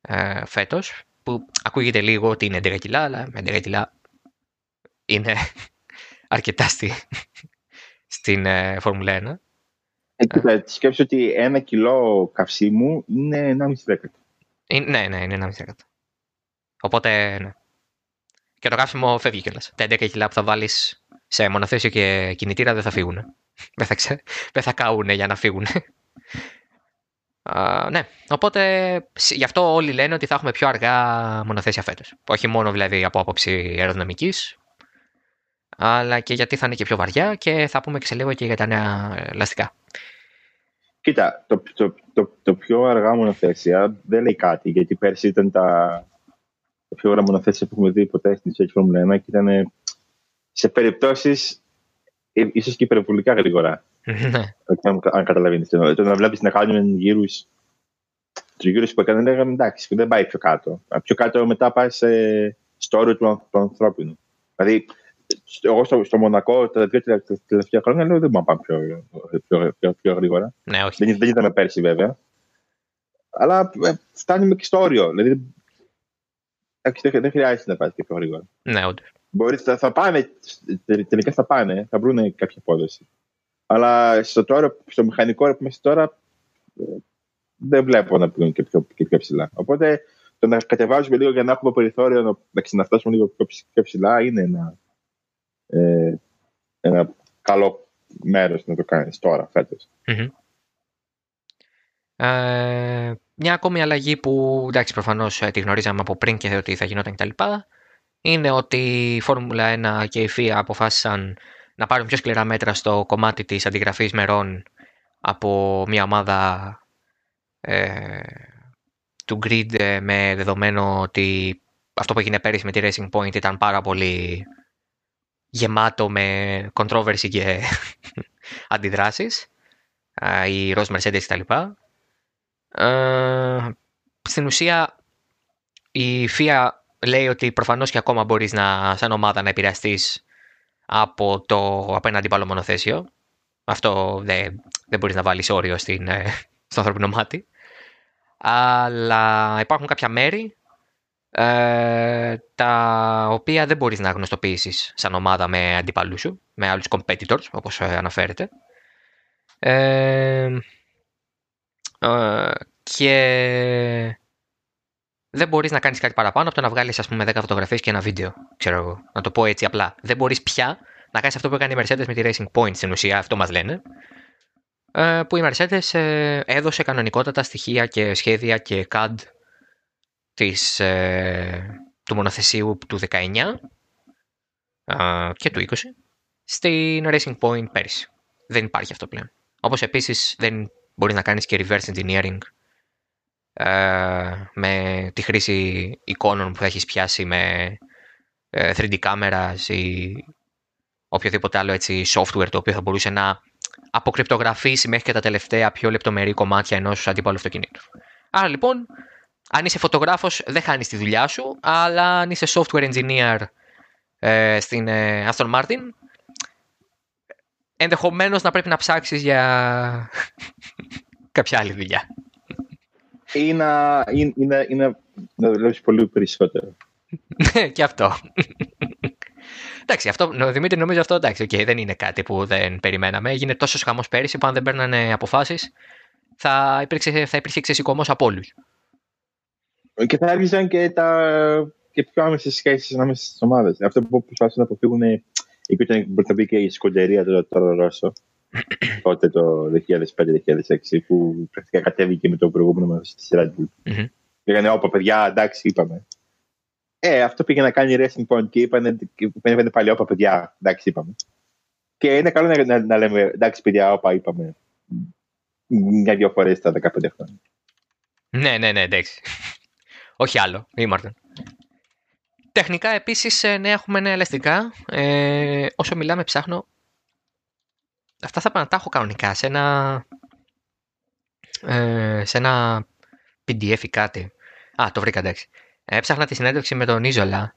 ε, φέτος, που ακούγεται λίγο ότι είναι 11 κιλά, αλλά με 11 κιλά είναι αρκετά στη, στην ε, Φόρμουλα 1. Ε, σκέψου ότι ένα κιλό καυσίμου είναι 1,5 δέκατο. Ναι, ναι, είναι 1,5 δέκατο. Οπότε, ναι. Και το καύσιμο φεύγει κιόλας. Τα 11 κιλά που θα βάλεις σε μονοθέσιο και κινητήρα δεν θα φύγουν. Δεν θα, ξέ, δεν θα καούν για να φύγουν. Uh, ναι, οπότε γι' αυτό όλοι λένε ότι θα έχουμε πιο αργά μονοθέσια φέτος. Όχι μόνο δηλαδή από άποψη αεροδυναμικής, αλλά και γιατί θα είναι και πιο βαριά και θα πούμε και σε λίγο και για τα νέα λαστικά. Κοίτα, το, το, το, το πιο αργά μονοθέσια δεν λέει κάτι, γιατί πέρσι ήταν τα, τα πιο αργά μονοθέσια που έχουμε δει ποτέ στην Τσέχη Φόρμουλα 1 και ήταν σε περιπτώσεις ε, ίσως και υπερβολικά γρήγορα. Ναι. αν, αν καταλαβαίνεις. Το να βλέπεις να κάνουν γύρους. Τους γύρους που έκανε, λέγαμε εντάξει, δεν πάει πιο κάτω. Πιο κάτω μετά πάει σε, στο όριο του, του ανθρώπινου. Δηλαδή, εγώ στο, στο Μονακό τα δύο τελευταία χρόνια λέω δεν μπορούμε να πάμε πιο, πιο, πιο, πιο γρήγορα. Ναι, όχι. Δεν, δεν ήταν πέρσι βέβαια. Αλλά ε, φτάνουμε και στο όριο. Δηλαδή δεν, δεν χρειάζεται να πάει και πιο γρήγορα. Ναι, όντως. Μπορεί, θα, θα πάνε, τελικά θα πάνε, θα βρουν κάποια απόδοση. Αλλά στο, τώρα, στο μηχανικό που είμαστε τώρα, ε, δεν βλέπω να πήγουν και πιο, και πιο ψηλά. Οπότε το να κατεβάζουμε λίγο για να έχουμε περιθώριο να, να ξαναφτάσουμε λίγο πιο, πιο ψηλά είναι ένα, ε, ένα καλό μέρος να το κάνεις τώρα, Ε, μια ακόμη αλλαγή που εντάξει προφανώς ε, τη γνωρίζαμε από πριν και ότι θα γινόταν κτλ. Είναι ότι η Φόρμουλα 1 και η FIA αποφάσισαν να πάρουν πιο σκληρά μέτρα στο κομμάτι της αντιγραφής μερών από μια ομάδα ε, του grid ε, με δεδομένο ότι αυτό που έγινε πέρυσι με τη Racing Point ήταν πάρα πολύ γεμάτο με controversy και αντιδράσεις η Rose Mercedes κτλ. Ε, στην ουσία η FIA λέει ότι προφανώς και ακόμα μπορείς να, σαν ομάδα να επηρεαστείς από το απέναντι πάλι μονοθέσιο. Αυτό δεν, δεν μπορείς να βάλεις όριο στην, ε, στο ανθρώπινο μάτι. Αλλά υπάρχουν κάποια μέρη ε, τα οποία δεν μπορείς να γνωστοποιήσεις σαν ομάδα με αντίπαλους σου, με άλλους competitors όπως ε, αναφέρεται. Ε, ε, και δεν μπορείς να κάνεις κάτι παραπάνω από το να βγάλεις, ας πούμε, 10 φωτογραφίες και ένα βίντεο. Ξέρω εγώ. Να το πω έτσι απλά. Δεν μπορείς πια να κάνεις αυτό που έκανε η Mercedes με τη Racing Point στην ουσία, αυτό μας λένε. Ε, που η Mercedes ε, έδωσε κανονικότατα στοιχεία και σχέδια και CAD της, ε, του μονοθεσίου του 19 και του 20 στην Racing Point πέρυσι. Δεν υπάρχει αυτό πλέον. Όπως επίσης δεν μπορεί να κάνεις και reverse engineering ε, με τη χρήση εικόνων που θα έχεις πιάσει με 3D κάμερας ή οποιοδήποτε άλλο έτσι software το οποίο θα μπορούσε να αποκρυπτογραφήσει μέχρι και τα τελευταία πιο λεπτομερή κομμάτια ενός αντίπαλου αυτοκινήτου. Άρα λοιπόν, αν είσαι φωτογράφος δεν χάνεις τη δουλειά σου, αλλά αν είσαι software engineer ε, στην ε, Aston Martin, ενδεχομένως να πρέπει να ψάξεις για κάποια άλλη δουλειά ή να, ή, ή να, ή να, να δουλεύεις πολύ περισσότερο. Ναι, και αυτό. Εντάξει, αυτό, Δημήτρη, νομίζω αυτό εντάξει, okay, δεν είναι κάτι που δεν περιμέναμε. Έγινε τόσο χαμός πέρυσι που αν δεν παίρνανε αποφάσεις θα, υπήρξε, θα υπήρχε ξεσηκωμός από όλους. Και θα άρχισαν και, τα, και πιο άμεσες σχέσεις ανάμεσα στις ομάδες. Αυτό που προσπαθούν να αποφύγουν. Υπήρχε μπορεί να μπει και η σκοντερία του τώρα Ρώσο τότε το 2005-2006 που πρακτικά κατέβηκε με το προηγούμενο μας στη σειρά του. Mm-hmm. Λέγανε, όπα παιδιά, εντάξει, είπαμε. Ε, αυτό πήγε να κάνει Racing Point και είπανε, είπανε πάλι, όπα παιδιά, εντάξει, είπαμε. Και είναι καλό να, να, να λέμε, εντάξει, παιδιά, όπα, είπαμε. Μια-δυο φορές τα 15 χρόνια. Ναι, ναι, ναι, εντάξει. Όχι άλλο, ήμασταν. Τεχνικά επίσης ε, ναι, έχουμε νέα ελαστικά. Ε, όσο μιλάμε ψάχνω αυτά θα να τα έχω κανονικά σε ένα, ε, σε ένα PDF ή κάτι. Α, το βρήκα εντάξει. Έψαχνα τη συνέντευξη με τον Ίζολα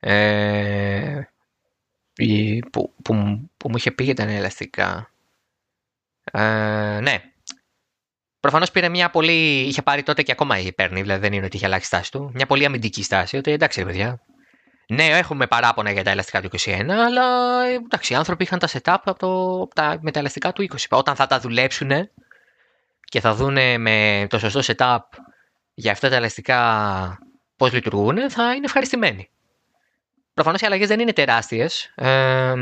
ε, που, που, που, μου είχε πει για τα ελαστικά. Ε, ναι. Προφανώς πήρε μια πολύ... Είχε πάρει τότε και ακόμα παίρνει, δηλαδή δεν είναι ότι είχε αλλάξει στάση του. Μια πολύ αμυντική στάση, ότι εντάξει ρε παιδιά, ναι, έχουμε παράπονα για τα ελαστικά του 21, αλλά εντάξει, οι άνθρωποι είχαν τα setup από το, τα, με τα ελαστικά του 20. Όταν θα τα δουλέψουν και θα δουν με το σωστό setup για αυτά τα ελαστικά πώς λειτουργούν, θα είναι ευχαριστημένοι. Προφανώς οι αλλαγές δεν είναι τεράστιες. Ε,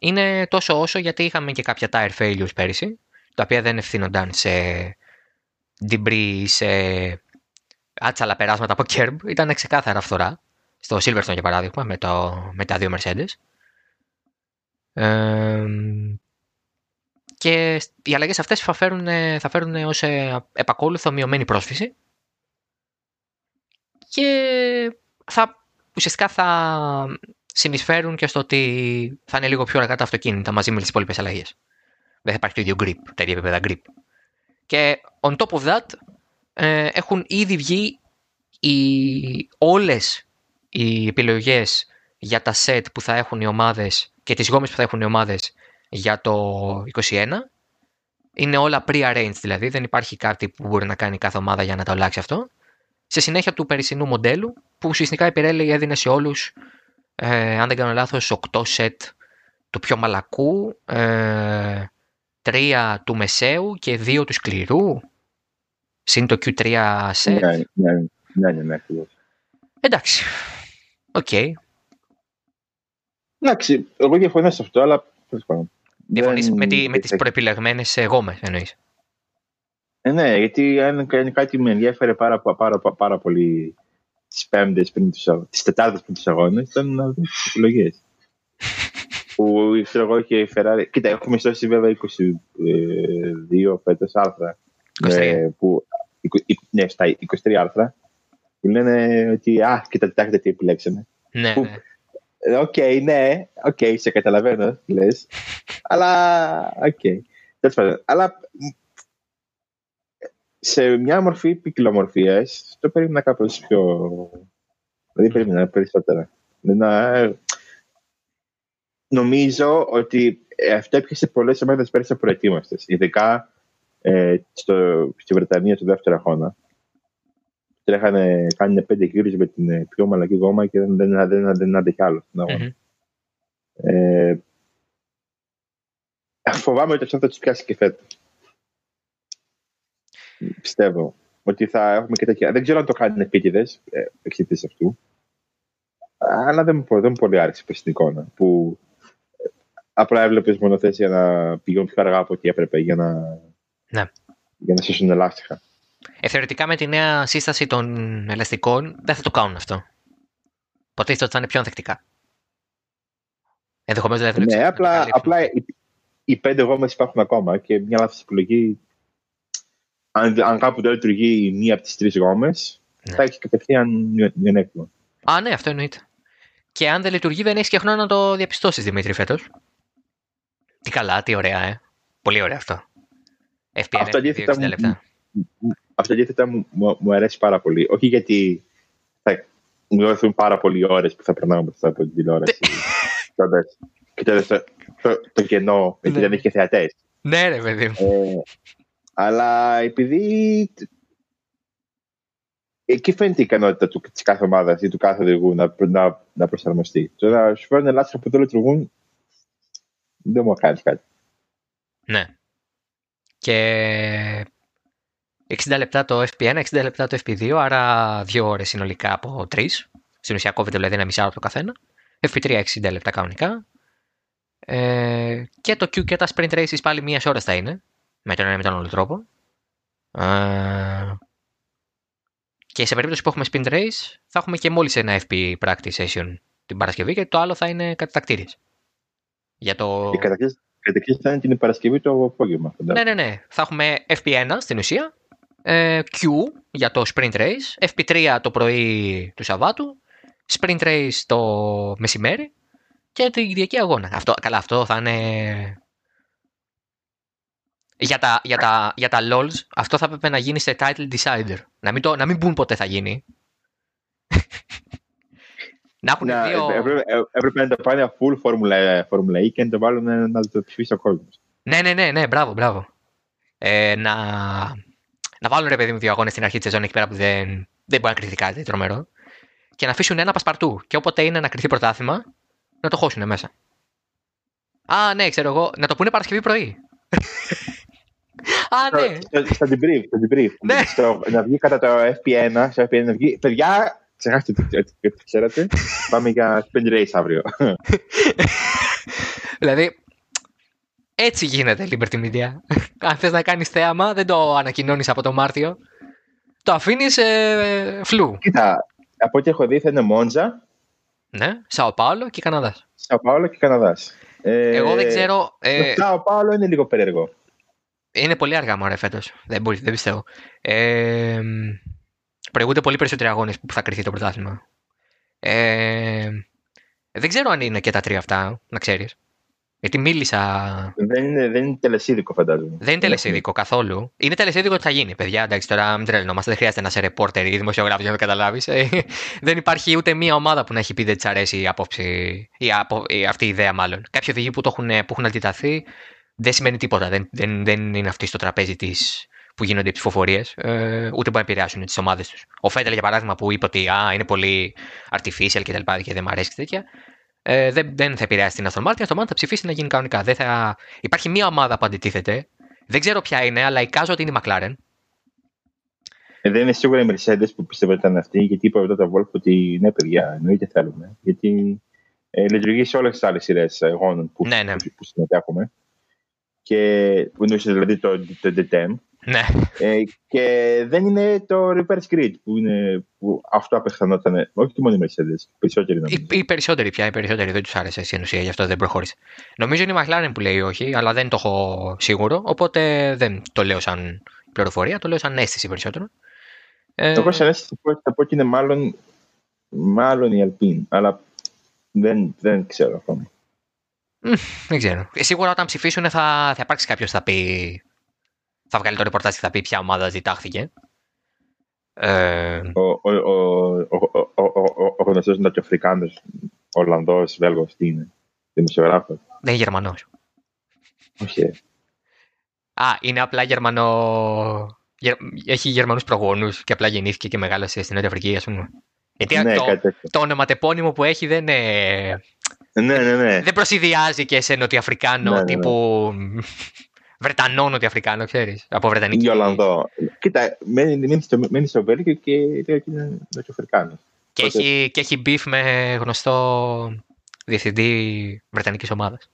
είναι τόσο όσο γιατί είχαμε και κάποια tire failures πέρυσι, τα οποία δεν ευθύνονταν σε debris, σε άτσαλα περάσματα από curb. Ήταν ξεκάθαρα φθορά στο Silverstone για παράδειγμα με, το, με τα δύο Mercedes. Ε, και οι αλλαγές αυτές θα φέρουν, θα φέρουν ως ε, επακόλουθο μειωμένη πρόσφυση και θα, ουσιαστικά θα συνεισφέρουν και στο ότι θα είναι λίγο πιο αργά τα αυτοκίνητα μαζί με τις υπόλοιπες αλλαγές. Δεν θα υπάρχει το ίδιο grip, τα ίδια επίπεδα grip. Και on top of that ε, έχουν ήδη βγει οι, όλες οι επιλογές για τα set που θα έχουν οι ομάδες και τις γόμες που θα έχουν οι ομάδες για το 21 είναι όλα pre-arranged δηλαδή, δεν υπάρχει κάτι που μπορεί να κάνει κάθε ομάδα για να το αλλάξει αυτό. Σε συνέχεια του περσινού μοντέλου που ουσιαστικά η Pirelli έδινε σε όλους ε, αν δεν κάνω λάθος, 8 σετ του πιο μαλακού, ε, 3 του μεσαίου και 2 του σκληρού. Συν το Q3 σετ. Ναι, ναι, ναι, ναι, ναι, ακριβώς. Εντάξει. OK. Okay. Εντάξει, εγώ διαφωνώ σε αυτό, αλλά τέλος πάντων. Διαφωνείς Δεν- με, τη, με τις προεπιλεγμένες ε, γόμες, εννοείς. Ε, ναι, γιατί αν κα- κάτι με ενδιέφερε πάρα, πάρα, πάρα, πάρα πολύ τις πέμπτες πριν τους αγώνες, τις τετάρτες πριν τους αγώνες, ήταν να δω τις επιλογές. που ξέρω εγώ είχε η Ferrari. Κοίτα, έχουμε γλιτώσει βέβαια 22 φέτος άρθρα. 23. ε, που, εικο- εικο- ναι, στα 23 άρθρα. Που λένε ότι, α, κοίτα, κοιτάξτε τι επιλέξαμε. Ναι, Που- ναι. Ε, Οκ, ναι, οκ, σε καταλαβαίνω τι λες. αλλά, οκ. Τέλος πάντων, Αλλά σε μια μορφή ποικιλομορφίας, το περίμενα κάπως πιο. Δηλαδή, περίμενα περισσότερα. Να... Νομίζω ότι ε, αυτό έπιασε πολλές ομάδες πέρυσι απροετοίμαστες. Ειδικά ε, στο, στη Βρετανία, στο δεύτερο αγώνα. Τρέχανε, κάνουν πέντε γύρους με την ε, πιο μαλακή γόμα και δεν, δεν, δεν, δεν άντεχε άλλο στον αγώνα. Μμμ. Ε, φοβάμαι ότι αυτό θα τους πιάσει και φέτος. Πιστεύω ότι θα έχουμε και τέτοια. Δεν ξέρω αν το κάνουν επίτηδες ε, εξαιτίας αυτού. Αλλά δεν μου, πο- δεν μου πολύ άρεσε πες την εικόνα. Που ε, απλά έβλεπες μονοθέσει για να πηγαίνουν πιο αργά από ό,τι έπρεπε για να, Ναι. για να σώσουν ελάστιχα. Ε, θεωρητικά με τη νέα σύσταση των ελαστικών δεν θα το κάνουν αυτό. Υποτίθεται ότι θα είναι πιο ανθεκτικά. Ενδεχομένως δηλαδή. να Ναι, το απλά, καλύψουν. απλά οι, οι πέντε γόμες υπάρχουν ακόμα και μια λάθος επιλογή. Αν, αν κάπου δεν λειτουργεί η μία από τις τρεις γόμες, Ναι. θα έχει κατευθείαν μειονέκτημα. Α, ναι, αυτό εννοείται. Και αν δεν λειτουργεί, δεν έχει και χρόνο να το διαπιστώσεις, Δημήτρη, φέτος. Τι καλά, τι ωραία, ε. Πολύ ωραίο αυτό. FPN, Αυτό αντίθετα 60 μου- λεπτά. Αυτό αντίθετα μου, μου, μου αρέσει πάρα πολύ. Όχι γιατί θα μου δοθούν πάρα πολλοί ώρες που θα περνάω μπροστά από την τηλεόραση. κοιτώντας- Κοιτώντας το, το, το κενό, γιατί Ναι. δεν έχει και θεατές. Ναι, ρε, παιδί μου. Ε, αλλά επειδή εκεί φαίνεται η ικανότητα του, της κάθε ομάδας ή του κάθε οδηγού να, να, να προσαρμοστεί. Το να σου φέρουν λάθη που δεν λειτουργούν δεν μου κάνει κάτι. Ναι. Και 60 λεπτά το FP1, 60 λεπτά το FP2, άρα δύο ώρες συνολικά από τρεις. Στην ουσία κόβεται δηλαδή ένα μισάρο από το καθένα. FP3 60 λεπτά κανονικά. Ε, και το Q και τα sprint races πάλι μίας ώρα θα είναι. Με τον ένα ή με τον άλλο τρόπο. Ε, και σε περίπτωση που έχουμε sprint race θα έχουμε και μόλις ένα FP practice session την Παρασκευή και το άλλο θα είναι κατακτήριες. Για το... Η καταρχήν καταρχήν θα είναι την Παρασκευή το απόγευμα. Ναι, φαντάζομαι. ναι, ναι. Θα έχουμε FP1 στην ουσία, ε, Q για το sprint race, FP3 το πρωί του Σαββάτου, sprint race το μεσημέρι και την Κυριακή αγώνα. Αυτό, καλά, αυτό θα είναι... Για τα, για, τα, για τα LOLs, αυτό θα έπρεπε να γίνει σε title decider. Να μην, το, να μην πούν ποτέ θα γίνει. Να έχουν Να, δύο... ε, έπρεπε, ε, έπρεπε να το πάνε full Formula, Formula E και να το βάλουν ε, να το ψηφίσει ο κόσμος. Ναι, ναι, ναι, ναι, μπράβο, μπράβο. Ε, να, να βάλουν ρε παιδί μου δύο αγώνες στην αρχή της σεζόν εκεί πέρα που δεν, δεν μπορεί να κρυθεί κάτι τρομερό. Και να αφήσουν ένα πασπαρτού. Και όποτε είναι να κρυθεί πρωτάθλημα, να το χώσουν μέσα. Α, ναι, ξέρω εγώ, να το πούνε Παρασκευή πρωί. Α, ναι. Στο, στο debrief. Στο debrief. Ναι. Στο, να βγει κατά το FP1, στο FP1 να βγει. Παιδιά, ξεχάστε ότι, ότι, ότι ξέρατε. Πάμε για sprint race αύριο. δηλαδή, έτσι γίνεται Liberty Media. Αν θες να κάνεις θέαμα, δεν το ανακοινώνεις από το Μάρτιο. Το αφήνεις ε, φλού. Κοίτα, από ό,τι έχω δει θα είναι Μόντζα, Ναι, Σαο Πάολο και Καναδάς. Σαο Πάολο και Καναδάς. Ε, Εγώ δεν ξέρω. Το Ε, Σαο Πάολο είναι λίγο περίεργο. είναι πολύ αργά μωρέ φέτος. Δεν, μπορεί, δεν πιστεύω. Ε, προηγούνται πολύ περισσότεροι αγώνες που θα κρυθεί το πρωτάθλημα. Ε, δεν ξέρω αν είναι και τα τρία αυτά, να ξέρεις. Γιατί μίλησα. Δεν είναι, δεν είναι τελεσίδικο, φαντάζομαι. Δεν είναι τελεσίδικο καθόλου. Είναι τελεσίδικο ότι θα γίνει, παιδιά. Εντάξει, τώρα μην τρελνόμαστε. Δεν χρειάζεται να είσαι ρεπόρτερ ή δημοσιογράφος για να το καταλάβεις. δεν υπάρχει ούτε μία ομάδα που να έχει πει δεν της αρέσει η άποψη. Ή, απο, ή αυτή η ιδέα, μάλλον. Κάποιοι οδηγοί που, το έχουν, που έχουν αντιταθεί δεν σημαίνει τίποτα. Δεν, δεν, δεν είναι αυτοί στο τραπέζι της, που που γίνονται οι ψηφοφορίες, ε, ούτε μπορεί να επηρεάσουν τις ομάδες τους. Ο Φέτελ, για παράδειγμα, που είπε ότι α, είναι πολύ artificial και τα λοιπά και δεν μου αρέσει και τέτοια, ε, δεν, δεν θα επηρεάσει την Aston Martin. Η Aston Martin θα ψηφίσει να γίνει κανονικά. Δεν θα... Υπάρχει μία ομάδα που αντιτίθεται. Δεν ξέρω ποια είναι, αλλά εικάζω ότι είναι η McLaren. Ε, δεν είναι σίγουρα η Mercedes που πιστεύω ότι ήταν αυτή, γιατί είπε μετά το Wolf ότι ναι, παιδιά, εννοείται θέλουμε. Γιατί ε, λειτουργεί σε όλες τις άλλες σειρές αγώνων που, Ναι, ναι. που, που συμμετέχουμε. Και που εννοούσες δηλαδή το, το DTM. Ναι. Ε, και δεν είναι το reverse grid που, είναι, που αυτό απεχθανόταν. Όχι μόνο η Mercedes, οι περισσότεροι νομίζω. Οι, οι περισσότεροι πια, οι περισσότεροι δεν τους άρεσε στην ουσία, γι' αυτό δεν προχώρησε. Νομίζω είναι η McLaren που λέει όχι, αλλά δεν το έχω σίγουρο, οπότε δεν το λέω σαν πληροφορία, το λέω σαν αίσθηση περισσότερο. Ε, Εγώ σαν αίσθηση θα πω, θα πω ότι είναι μάλλον, μάλλον η Alpine, αλλά δεν, δεν ξέρω ακόμα. δεν ξέρω. Ε, Σίγουρα όταν ψηφίσουν θα, θα υπάρξει κάποιος που θα πει. Θα βγάλει το ρεπορτάζ και θα πει ποια ομάδα ζητάχθηκε. Ε, Ο, ο, ο, ο, ο, ο, ο, ο γνωστός Νοτιοαφρικάνος, Ολλανδός, Βέλγος, τι είναι, δημοσιογράφος. δεν είναι Γερμανός. Όχι, ε. Α, είναι απλά Γερμανό. Γερ- Έχει Γερμανούς προγόνους και απλά γεννήθηκε και μεγάλωσε στην Νότια Αφρική, ας πούμε. Γιατί ναι, το, κάτι τέτοιο. το ονοματεπώνυμο που έχει δεν, είναι, Ναι, ναι, ναι. δεν προσυδειάζει και σε Νοτιοαφρικάνο Ναι, ναι, ναι. τύπου Βρετανό Νοτιοαφρικάνο, ξέρεις. Από Βρετανική. Ή Ολλανδό. Κοίτα, μένει, μένει, στο, μένει στο Βέλγιο και λέει ότι είναι Νοτιοαφρικάνος. Και Οπότε- έχει, και έχει beef με γνωστό διευθυντή Βρετανικής ομάδας.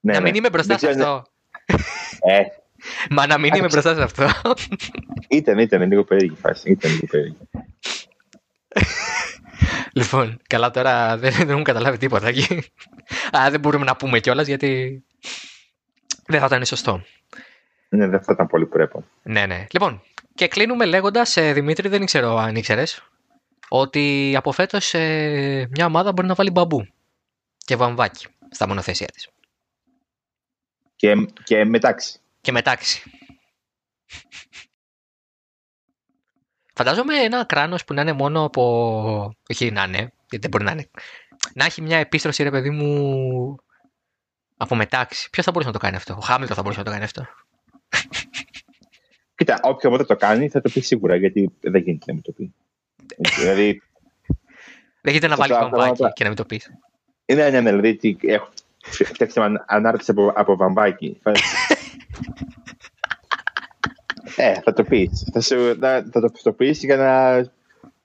Ναι, να ναι. μην είμαι μπροστά Δεν σε ξέρω- αυτό. Ε, Μα να μην είμαι Άκουσα. μπροστά σε αυτό. ήταν, ήταν λίγο περίεργη η φάση. Ήταν λίγο περίεργη. λοιπόν, καλά τώρα δεν, δεν έχουν καταλάβει τίποτα εκεί. Α, δεν μπορούμε να πούμε κιόλας γιατί δεν θα ήταν σωστό. Ναι, δεν θα ήταν πολύ πρέπον. Ναι, ναι. Λοιπόν, και κλείνουμε λέγοντας, Δημήτρη, δεν ξέρω αν ήξερες, ότι από φέτος μια ομάδα μπορεί να βάλει μπαμπού και βαμβάκι στα μονοθέσια της. Και, και μετάξι. Και μετάξι. Φαντάζομαι ένα κράνος που να είναι μόνο από... Όχι να είναι, γιατί δεν μπορεί να είναι. Να έχει μια επίστρωση, ρε παιδί μου, από μετάξι. Ποιος θα μπορούσε να το κάνει αυτό; Ο Χάμιλτον θα μπορούσε να το κάνει αυτό. Κοίτα, όποια ομάδα το κάνει θα το πει σίγουρα, γιατί δεν γίνεται να μην το πει. δηλαδή, Δεν γίνεται να βάλεις Σωστά, βαμβάκι πράγματα. και να μην το πεις. ναι, ναι, ναι, δηλαδή τι, έχω φτιάξει μια ανάρτηση από, από βαμβάκι. Θα- ε, θα το πεις. Θα, σου- θα, θα το, το πεις για να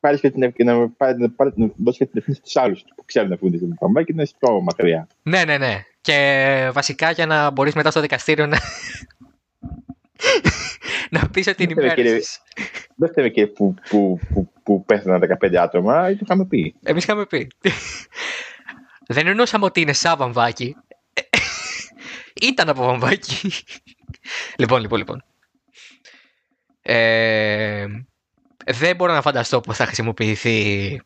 πάρεις και την ευκαιρία να, πάρει, να, πάρει, να δώσεις και την ευθύνη στους άλλους που ξέρουν που είναι στο βαμβάκι και να είσαι πιο μακριά. Ναι, ναι, ναι. Και βασικά για να μπορείς μετά στο δικαστήριο να... να πεις ότι Δεν θέλει, κύριε. ενημέρωσες. Δεν φταίμε και που, που, που, που πέθαναν 15 άτομα, το είχαμε πει. Εμείς είχαμε πει. Δεν εννοούσαμε ότι είναι σαν βαμβάκι. Ήταν από βαμβάκι. λοιπόν, λοιπόν, λοιπόν. Ε, δεν μπορώ να φανταστώ πώς θα χρησιμοποιηθεί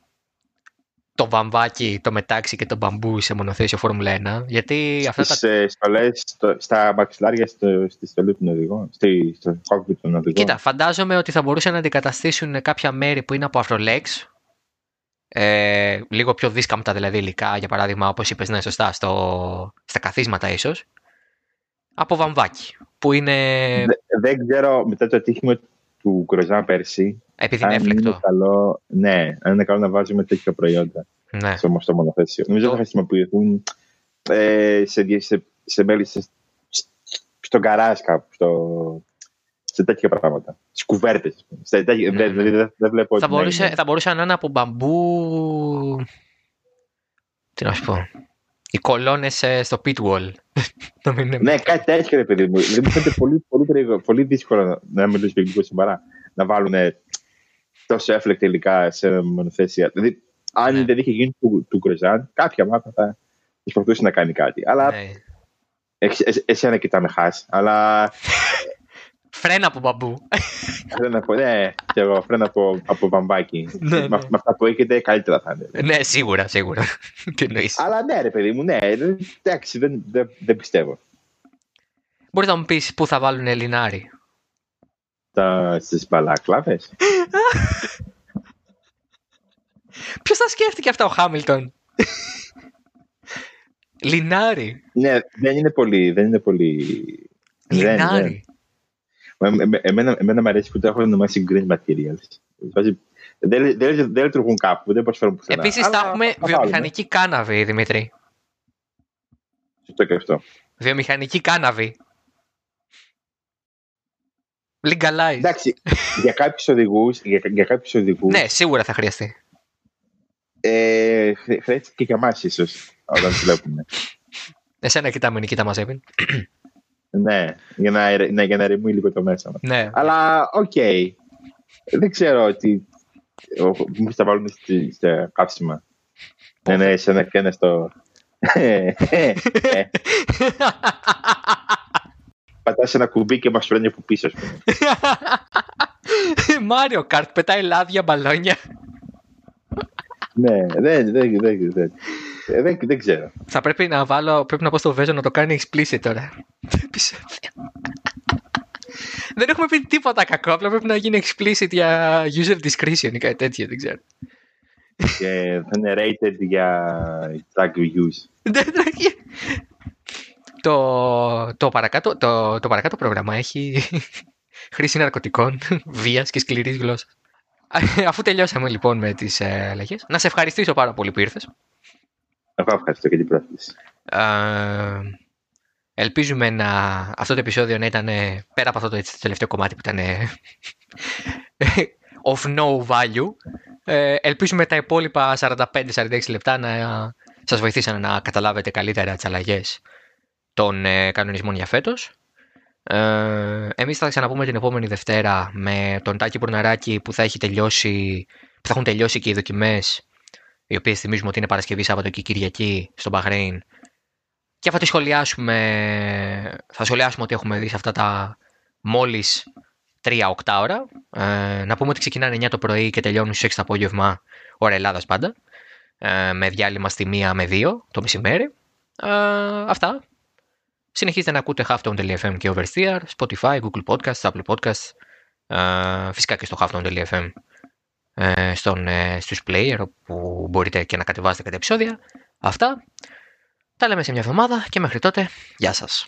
το βαμβάκι, το μετάξι και το μπαμπού σε μονοθέσιο Φόρμουλα 1. Γιατί αυτά τα Στις ε, στολές, στο, στα μαξιλάρια στο, στη στολή των οδηγών, στη, στο cockpit των οδηγών. Κοίτα, φαντάζομαι ότι θα μπορούσαν να αντικαταστήσουν κάποια μέρη που είναι από Afrolex. Ε, λίγο πιο δίσκαμπτα δηλαδή υλικά, για παράδειγμα, όπως είπες, ναι, σωστά, στο, στα καθίσματα ίσως. Από βαμβάκι, που είναι, Δε- δεν ξέρω μετά το ατύχημα του Γκροζάν πέρσι. Επειδή είναι αν είναι έφλεκτο. καλό, ναι, αν είναι καλό να βάζουμε τέτοια προϊόντα Ναι. στο, στο μονοθέσιο. Νομίζω Το- θα χρησιμοποιηθούν ε, σε, δι- σε, σε, μέλη, σε, στον καράζ κάπου, στο, σε τέτοια πράγματα. Στις κουβέρτες. Ναι, Δηλαδή ναι. δεν δεν- δεν βλέπω. Θα, ότι να μπορούσε, είναι- θα μπορούσε να είναι από μπαμπού... Τι να σου πω. Οι κολόνες ε, στο pit wall. Να μην είναι- Ναι, κάτι τέτοιο ρε παιδί μου. Δηλαδή μου φαίνεται πολύ, πολύ, περίεργο, πολύ δύσκολο να, να μιλήσω για ελληνικό συμπαρά. Να βάλουν τόσο έφλεκτα υλικά σε μονοθέσια. Δηλαδή, αν Ναι. δεν είχε γίνει του, του Γκροζάν, κάποια μάπα θα προσπαθούσε να κάνει κάτι. Αλλά Ναι. εσύ, εσύ, εσένα κοιτάμε χάσει. Αλλά Φρένα από μπαμπού. φρένα από, ναι, και εγώ φρένα από, από βαμβάκι. Ναι, με, ναι. με αυτά που έχετε, καλύτερα θα είναι. ναι, σίγουρα, σίγουρα. Τι εννοείς. Αλλά ναι, ρε παιδί μου, ναι, εντάξει, δεν, δεν, δεν πιστεύω. Μπορείς να μου πεις πού θα βάλουν Ελληνάρι. Τα, στις μπαλάκλαβες. Ποιος θα σκέφτηκε αυτά ο Χάμιλτον; Λινάρι. ναι, δεν είναι πολύ. Δεν είναι πολύ... δεν- δεν. Λινάρι. Εμένα, εμένα μου αρέσει που το έχουν ονομάσει green materials. Δεν, δεν, δεν λειτουργούν κάπου, δεν προσφέρουν πουθενά. Επίσης θα έχουμε βιομηχανική κάναβη, Δημήτρη. Σωστό και αυτό. Βιομηχανική κάναβη. Legalize. Εντάξει, για κάποιους οδηγούς. Για, για κάποιους οδηγούς, ναι, σίγουρα θα χρειαστεί. Ε, χρειάζεται και για εμάς, ίσως, όταν τους βλέπουμε. Εσένα κοιτάμε, Νικήτα μαζεύει. ναι, για να, ναι, για να ρημούει λίγο το μέσα μας. Ναι. Αλλά, οκ. Okay. Δεν ξέρω τι. Μου θα βάλουν στα καύσιμα. Ναι, ναι, σε ένα και ένα στο. Πατάς ένα κουμπί και μας φρένει από πίσω, πούμε. Μάριο Καρτ, πετάει λάδια, μπαλόνια. ναι, δεν, δεν, δεν, δεν, δεν, δεν ξέρω. Θα πρέπει να βάλω, πρέπει να πω στο Βέζο να το κάνει explicit τώρα. δεν έχουμε πει τίποτα κακό, απλά πρέπει να γίνει explicit για user discretion ή κάτι τέτοιο, δεν ξέρω. Και θα είναι rated για drug reviews. το, το, παρακάτω, το, το παρακάτω πρόγραμμα έχει χρήση ναρκωτικών, βίας και σκληρής γλώσσας. Αφού τελειώσαμε λοιπόν με τις ε, αλλαγές, να σε ευχαριστήσω πάρα πολύ που ήρθες. Εγώ ευχαριστώ και την πρόσκληση. Ε, ελπίζουμε να, αυτό το επεισόδιο να ήταν πέρα από αυτό το, το τελευταίο κομμάτι που ήταν of no value. Ε, ελπίζουμε τα υπόλοιπα 45-46 λεπτά να σας βοηθήσαν να καταλάβετε καλύτερα τις αλλαγές των ε, κανονισμών για φέτος. Ε, εμείς θα ξαναπούμε την επόμενη Δευτέρα με τον Τάκη Μπουρναράκη που θα, έχει τελειώσει, που θα έχουν τελειώσει και οι δοκιμές οι οποίες θυμίζουμε ότι είναι Παρασκευή, Σάββατο και Κυριακή στο Μπαχρέιν και θα τη σχολιάσουμε, θα σχολιάσουμε ότι έχουμε δει σε αυτά τα μόλις 3-8 ώρα. Ε, να πούμε ότι ξεκινάνε 9 το πρωί και τελειώνουν στις 6 το απόγευμα, ώρα Ελλάδας πάντα, ε, με διάλειμμα στη 1 με 2 το μεσημέρι. Ε, αυτά. Συνεχίζετε να ακούτε halftone.fm και Oversteer, Spotify, Google Podcasts, Apple Podcasts, ε, φυσικά και στο halftone.fm ε, στον, ε, στους player που μπορείτε και να κατεβάσετε κάτι επεισόδια. Αυτά. Τα λέμε σε μια εβδομάδα και μέχρι τότε, γεια σας.